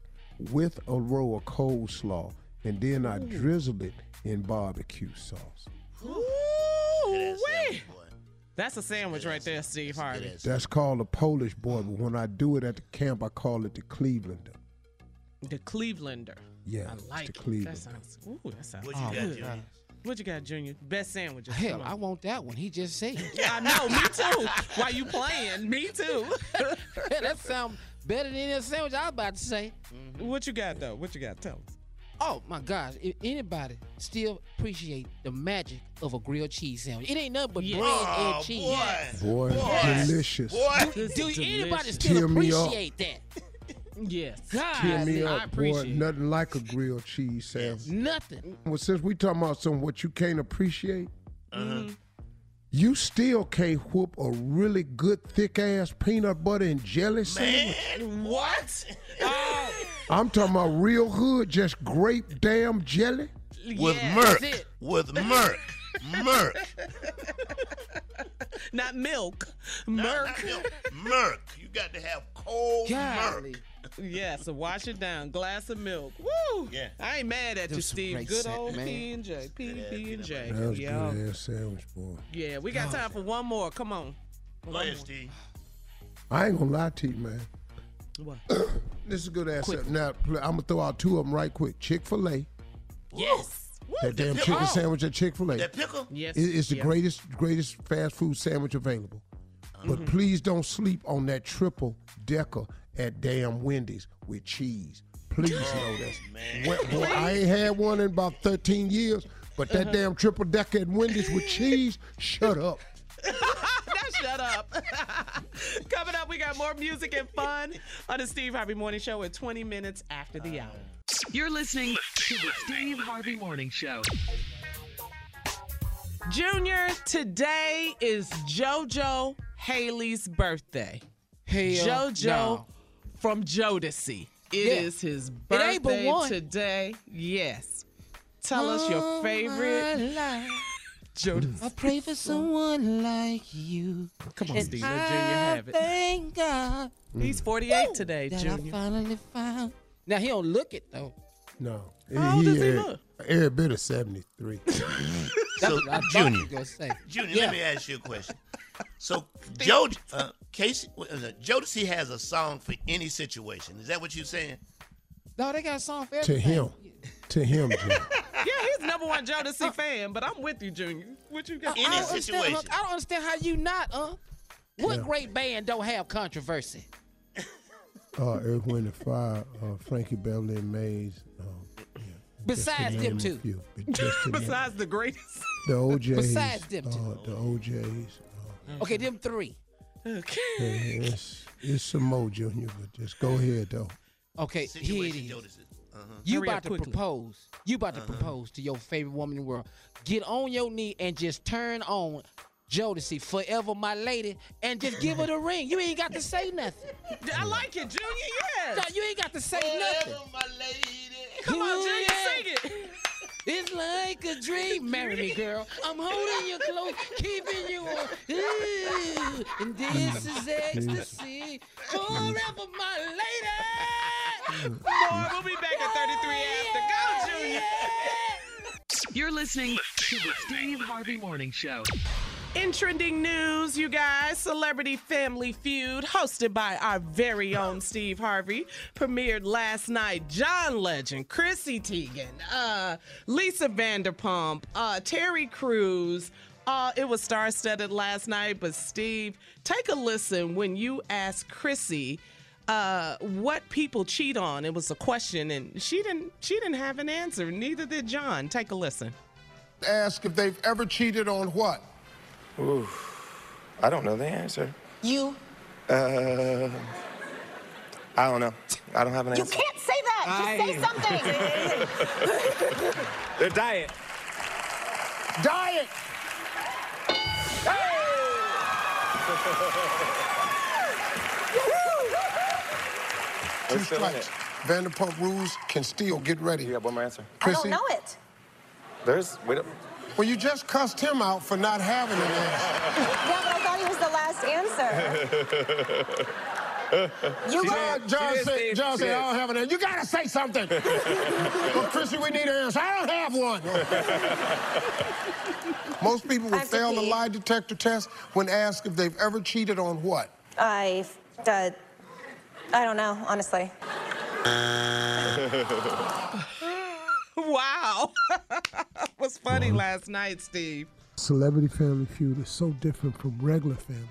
with a row of coleslaw, and then I drizzle it in barbecue sauce. Ooh, wee. That's a sandwich right there, Steve Harvey. That's called a Polish boy, but when I do it at the camp, I call it the Clevelander. The Clevelander. Yeah, I it's like the it. Clevelander. That sounds. Ooh, that sounds. What you got, good. Junior? What you got, Junior? Best sandwiches. Hell, I want that one. He just said. I know. Me too. Why you playing, me too. that sounds better than any sandwich I was about to say. What you got though? What you got? Tell us. Oh my gosh! If anybody still appreciate the magic of a grilled cheese sandwich, it ain't nothing but Yeah. bread Oh, and cheese. Boy, delicious. Do, do anybody delicious. still Tear appreciate that? Yes. God, Tear me I up, boy. appreciate it. Nothing like a grilled cheese sandwich. Nothing. Well, since we talking about some what you can't appreciate, Mm-hmm. you still can't whoop a really good thick ass peanut butter and jelly sandwich. What? I'm talking about real hood, just grape damn jelly. With Yeah, Merck. With Merck. Merck. Not milk. Not- Merc. not milk. Merck. You got to have cold Golly. Merck. Yeah, so wash it down. Glass of milk. Woo! Yeah. I ain't mad at you, Steve. Good sa- old man. P and J. P P and J. That was Yeah. good ass sandwich, boy. Yeah, we got time for one more. Come on. Go ahead, Steve. I ain't gonna lie to you, man. What? This is a good ass. Quick. Now I'm gonna throw out two of them right quick. Chick Fil A, Yes. Woo, that the damn pickle. chicken sandwich at Chick Fil A. That pickle? Yes. It's the yeah. greatest, greatest fast food sandwich available. Mm-hmm. But please don't sleep on that triple decker at damn Wendy's with cheese. Please know that. Well, boy, I ain't had one in about 13 years, but Uh-huh. that damn triple decker at Wendy's with cheese, shut up. Now shut up. Coming up, we got more music and fun on the Steve Harvey Morning Show at 20 minutes after the hour. You're listening to the Steve Harvey Morning Show. Junior, today is JoJo Hailey's birthday. Hell JoJo no. from Jodeci. It Yeah. is his It ain't but birthday today. Yes. Tell us your favorite I pray for someone like you. Come on, And Steve. Let Junior have it. Thank God He's 48 today, that Junior. I finally found. Now he don't look it though. No. How old does he look? Every bit of 73. That's So, what I Junior. you gonna say. Junior, Yeah. let me ask you a question. So, Joe, uh, K-Ci, uh, Jodeci has a song for any situation. Is that what you're saying? No, they got a song for to him. To him, Jim. Yeah, he's number one Jodeci fan, but I'm with you, Junior. What you got? Any I don't understand, situation. Huck, I don't understand how you not, huh? What Yeah. great band don't have controversy? Uh, Earth, Wind, and Fire, uh, Frankie Beverly and Maze. Uh, yeah, Besides them two. few. But just name- Besides the greatest. the O'Jays. Besides them two. Uh, the O'Jays. Okay, them three. Okay. Yeah, it's, it's some more, Junior, but just go ahead, though. Okay, here it Situation is. Jodeci. Uh-huh. You Hurry about to quickly. propose. You about to propose to your favorite woman in the world. Get on your knee and just turn on Jodeci, forever my lady, and just give her the ring. You ain't got to say nothing. I like it, Junior. No, you ain't got to say nothing. Forever, my lady. Come on, Junior, yeah. sing it. It's like a dream. Marry me, girl. I'm holding you close, keeping you on. Ooh, and this is ecstasy. Forever, my lady. Boy, we'll be back at 33 after. Go, Junior. You're listening to the Steve Harvey Morning Show. In trending news, you guys, Celebrity Family Feud, hosted by our very own Steve Harvey, premiered last night. John Legend, Chrissy Teigen, uh, Lisa Vanderpump, uh, Terry Crews. Uh, it was star-studded last night, but Steve, take a listen when you ask Chrissy uh, what people cheat on. It was a question, and she didn't. She didn't have an answer. Neither did John. Take a listen. Ask if they've ever cheated on what? Ooh, I don't know the answer. You. Uh, I don't know. I don't have an You answer. You can't say that. Just say something. The diet. Diet! Two What's still in strikes. it? Vanderpump Rules can still get ready. You got one more answer? I don't know it. There's, wait up. Well, you just cussed him out for not having an answer. Yeah, but I thought he was the last answer. You John, John said, John said, I don't have an answer. You gotta say something. well, Chrissy, we need an answer. I don't have one. Most people would fail the lie detector test when asked if they've ever cheated on what? I, uh, I don't know, honestly. Wow. was funny last night, Steve. Celebrity Family Feud is so different from regular Family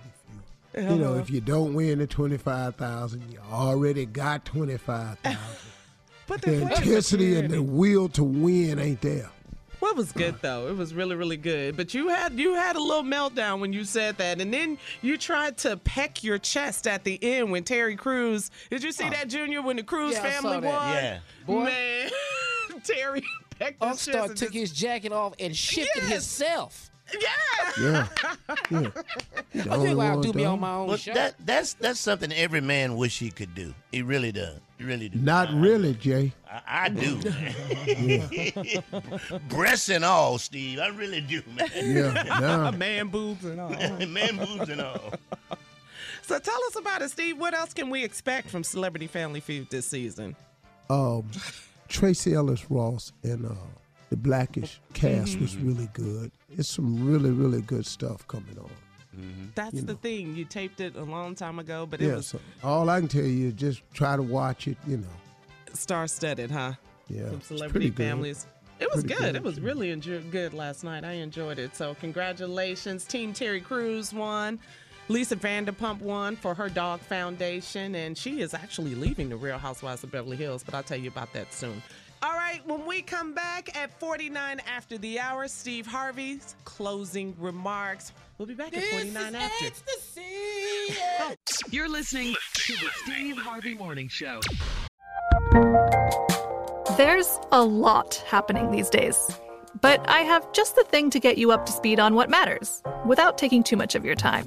Feud. You know, Uh-huh. if you don't win the twenty-five thousand, you already got twenty-five thousand. But the intensity and the will to win ain't there. Well, it was good though. It was really, really good. But you had you had a little meltdown when you said that, and then you tried to peck your chest at the end when Terry Crews. Did you see that, Junior? When the Crews Yeah, I family saw that. won, Yeah. Boy. man, Terry pecked his. Upstart and took just- his jacket off and shifted himself. Yeah. Yeah. yeah. I think I'll do me on my own Well, show. that, that's that's something every man wish he could do. He really does. He really do. Not really, Jay. I, I do. Breasts and all, Steve. I really do, man. Yeah, nah. man boobs and all. man boobs and all. So tell us about it, Steve. What else can we expect from Celebrity Family Feud this season? Um, Tracee Ellis Ross and uh, the Blackish cast was Mm-hmm. really good. It's some really, really good stuff coming on. That's You the know. thing. You taped it a long time ago, but it Yeah, was so all I can tell you is just try to watch it, you know. star-studded, huh? Yeah. Some it's celebrity pretty good. families. It was good. good. It was really enjo- good last night. I enjoyed it. So congratulations, Team Terry Crews won. Lisa Vanderpump won for her dog foundation, and she is actually leaving the Real Housewives of Beverly Hills. But I'll tell you about that soon. All right, when we come back at 49 after the hour, Steve Harvey's closing remarks. We'll be back at 49 after. Oh. You're listening to the Steve Harvey Morning Show. There's a lot happening these days. But I have just the thing to get you up to speed on what matters without taking too much of your time.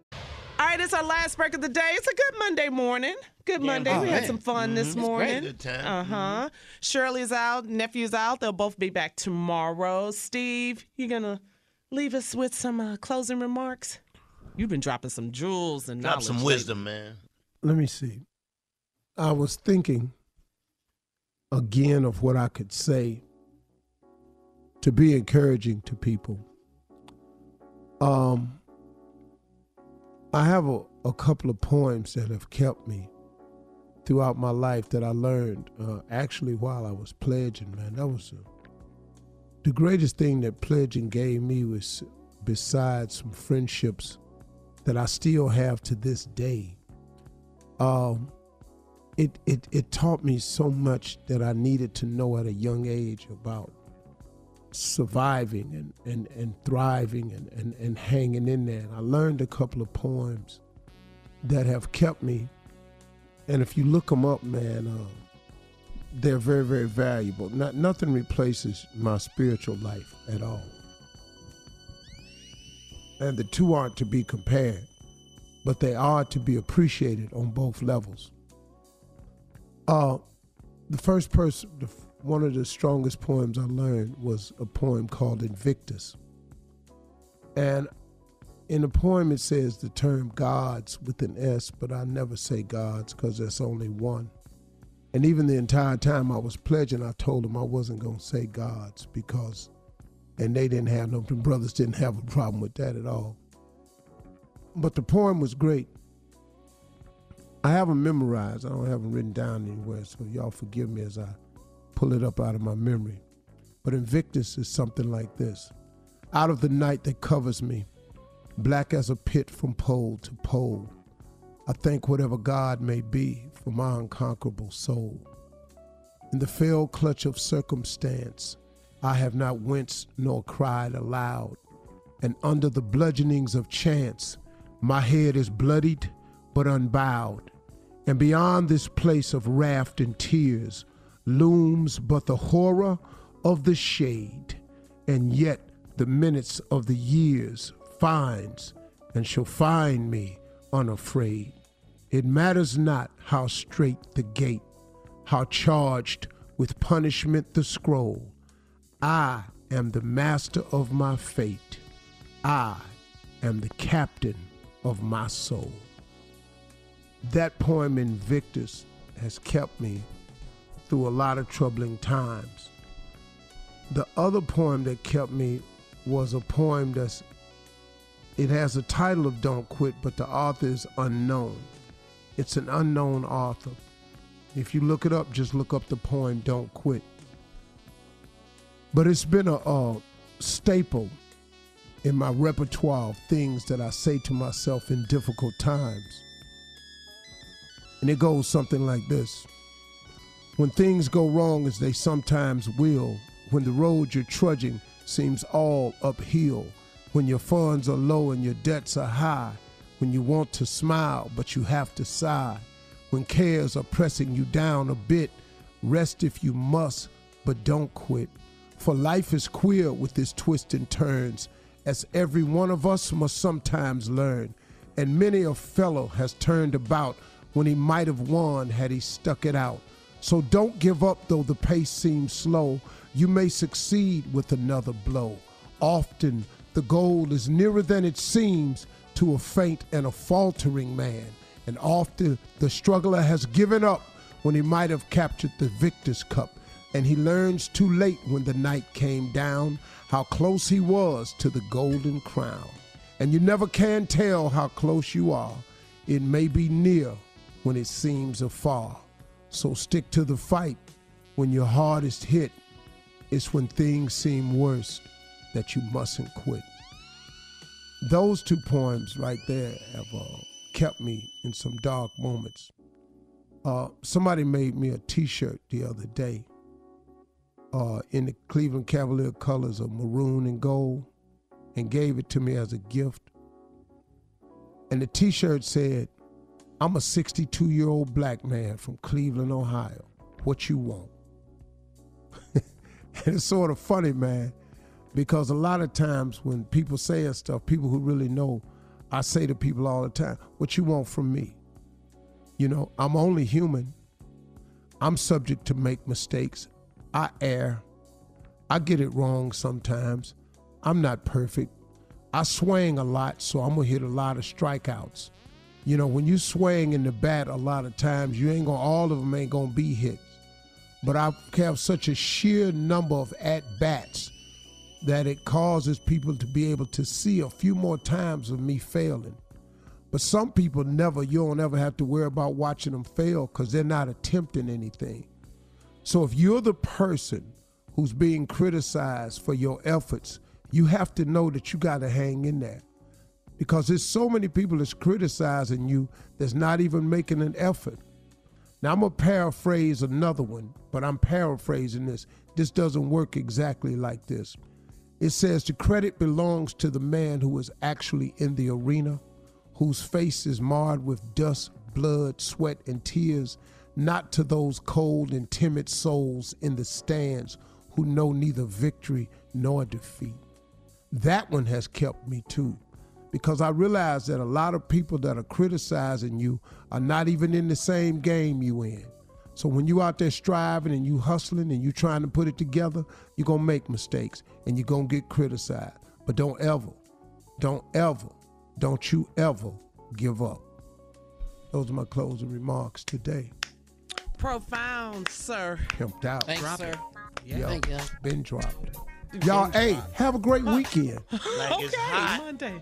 It's our last break of the day. It's a good Monday morning. Good Yeah, Monday. oh, we had man. some fun this Mhm. It's great. morning. Good time. Uh huh. Shirley's out. Nephew's out. They'll both be back tomorrow. Steve, you gonna leave us with some uh, closing remarks? You've been dropping some jewels and Drop knowledge some lately. wisdom, man. Let me see. I was thinking again of what I could say to be encouraging to people. Um, I have a, a couple of poems that have kept me throughout my life that I learned uh, actually while I was pledging, man. That was uh the greatest thing that pledging gave me was besides some friendships that I still have to this day. Um, it, it it taught me so much that I needed to know at a young age about surviving and, and, and thriving and, and, and hanging in there. And I learned a couple of poems that have kept me. And if you look them up, man, uh, they're very, very valuable. Not, nothing replaces my spiritual life at all. And the two aren't to be compared, but they are to be appreciated on both levels. Uh, the first person, the, one of the strongest poems I learned was a poem called Invictus. And in the poem, it says the term gods with an S, but I never say gods because there's only one. And even the entire time I was pledging, I told them I wasn't going to say gods because, and they didn't have no, the brothers didn't have a problem with that at all. But the poem was great. I have them memorized. I don't have them written down anywhere, so y'all forgive me as I pull it up out of my memory. But Invictus is something like this Out of the night that covers me, black as a pit from pole to pole, I thank whatever God may be for my unconquerable soul. In the fell clutch of circumstance, I have not winced nor cried aloud, and under the bludgeonings of chance, my head is bloodied but unbowed. And beyond this place of wrath and tears looms but the horror of the shade, and yet the minutes of the years finds and shall find me unafraid. It matters not how straight the gate, how charged with punishment the scroll. I am the master of my fate. I am the captain of my soul. That poem, Invictus, has kept me through a lot of troubling times. The other poem that kept me was a poem that's it has a title of Don't Quit, but the author is unknown. It's an unknown author. If you look it up, just look up the poem Don't Quit. But it's been a, a staple in my repertoire of things that I say to myself in difficult times. And it goes something like this When things go wrong, as they sometimes will, when the road you're trudging seems all uphill, when your funds are low and your debts are high, when you want to smile but you have to sigh, when cares are pressing you down a bit, rest if you must, but don't quit. For life is queer with its twists and turns, as every one of us must sometimes learn. And many a fellow has turned about when he might have won had he stuck it out. So don't give up though the pace seems slow. You may succeed with another blow. Often the goal is nearer than it seems to a faint and a faltering man. And often the struggler has given up when he might have captured the victor's cup. And he learns too late when the night came down how close he was to the golden crown. And you never can tell how close you are. It may be near when it seems afar. So stick to the fight when your hardest hit. It's when things seem worst that you mustn't quit. Those two poems right there have uh, kept me in some dark moments. Uh, somebody made me a T-shirt the other day uh, in the Cleveland Cavalier colors of maroon and gold, and gave it to me as a gift. And the T-shirt said, "I'm a 62 year old black man from Cleveland, Ohio. What you want?" and it's sort of funny, man, because a lot of times when people say stuff, people who really know, I say to people all the time, what you want from me? You know, I'm only human. I'm subject to make mistakes. I err. I get it wrong sometimes. I'm not perfect. I swing a lot, so I'm gonna hit a lot of strikeouts. You know, when you swing in the bat a lot of times, you ain't gonna all of them ain't gonna be hits. But I have such a sheer number of at bats that it causes people to be able to see a few more times of me failing. But some people never, you don't ever have to worry about watching them fail because they're not attempting anything. So if you're the person who's being criticized for your efforts, you have to know that you got to hang in there. Because there's so many people that's criticizing you that's not even making an effort. Now, I'm going to paraphrase another one, but I'm paraphrasing this. This doesn't work exactly like this. It says the credit belongs to the man who is actually in the arena, whose face is marred with dust, blood, sweat, and tears, not to those cold and timid souls in the stands who know neither victory nor defeat. That one has kept me too, because I realize that a lot of people that are criticizing you are not even in the same game you in. So when you out there striving and you hustling and you trying to put it together, you're gonna make mistakes and you're gonna get criticized. But don't ever, don't ever, don't you ever give up. Those are my closing remarks today. Profound, sir. Pimped out. Thanks, Drop sir. it. Yeah, Yeah. Thank you. Been dropped. Y'all, hey, have a great weekend. Like it's okay, hot. Monday.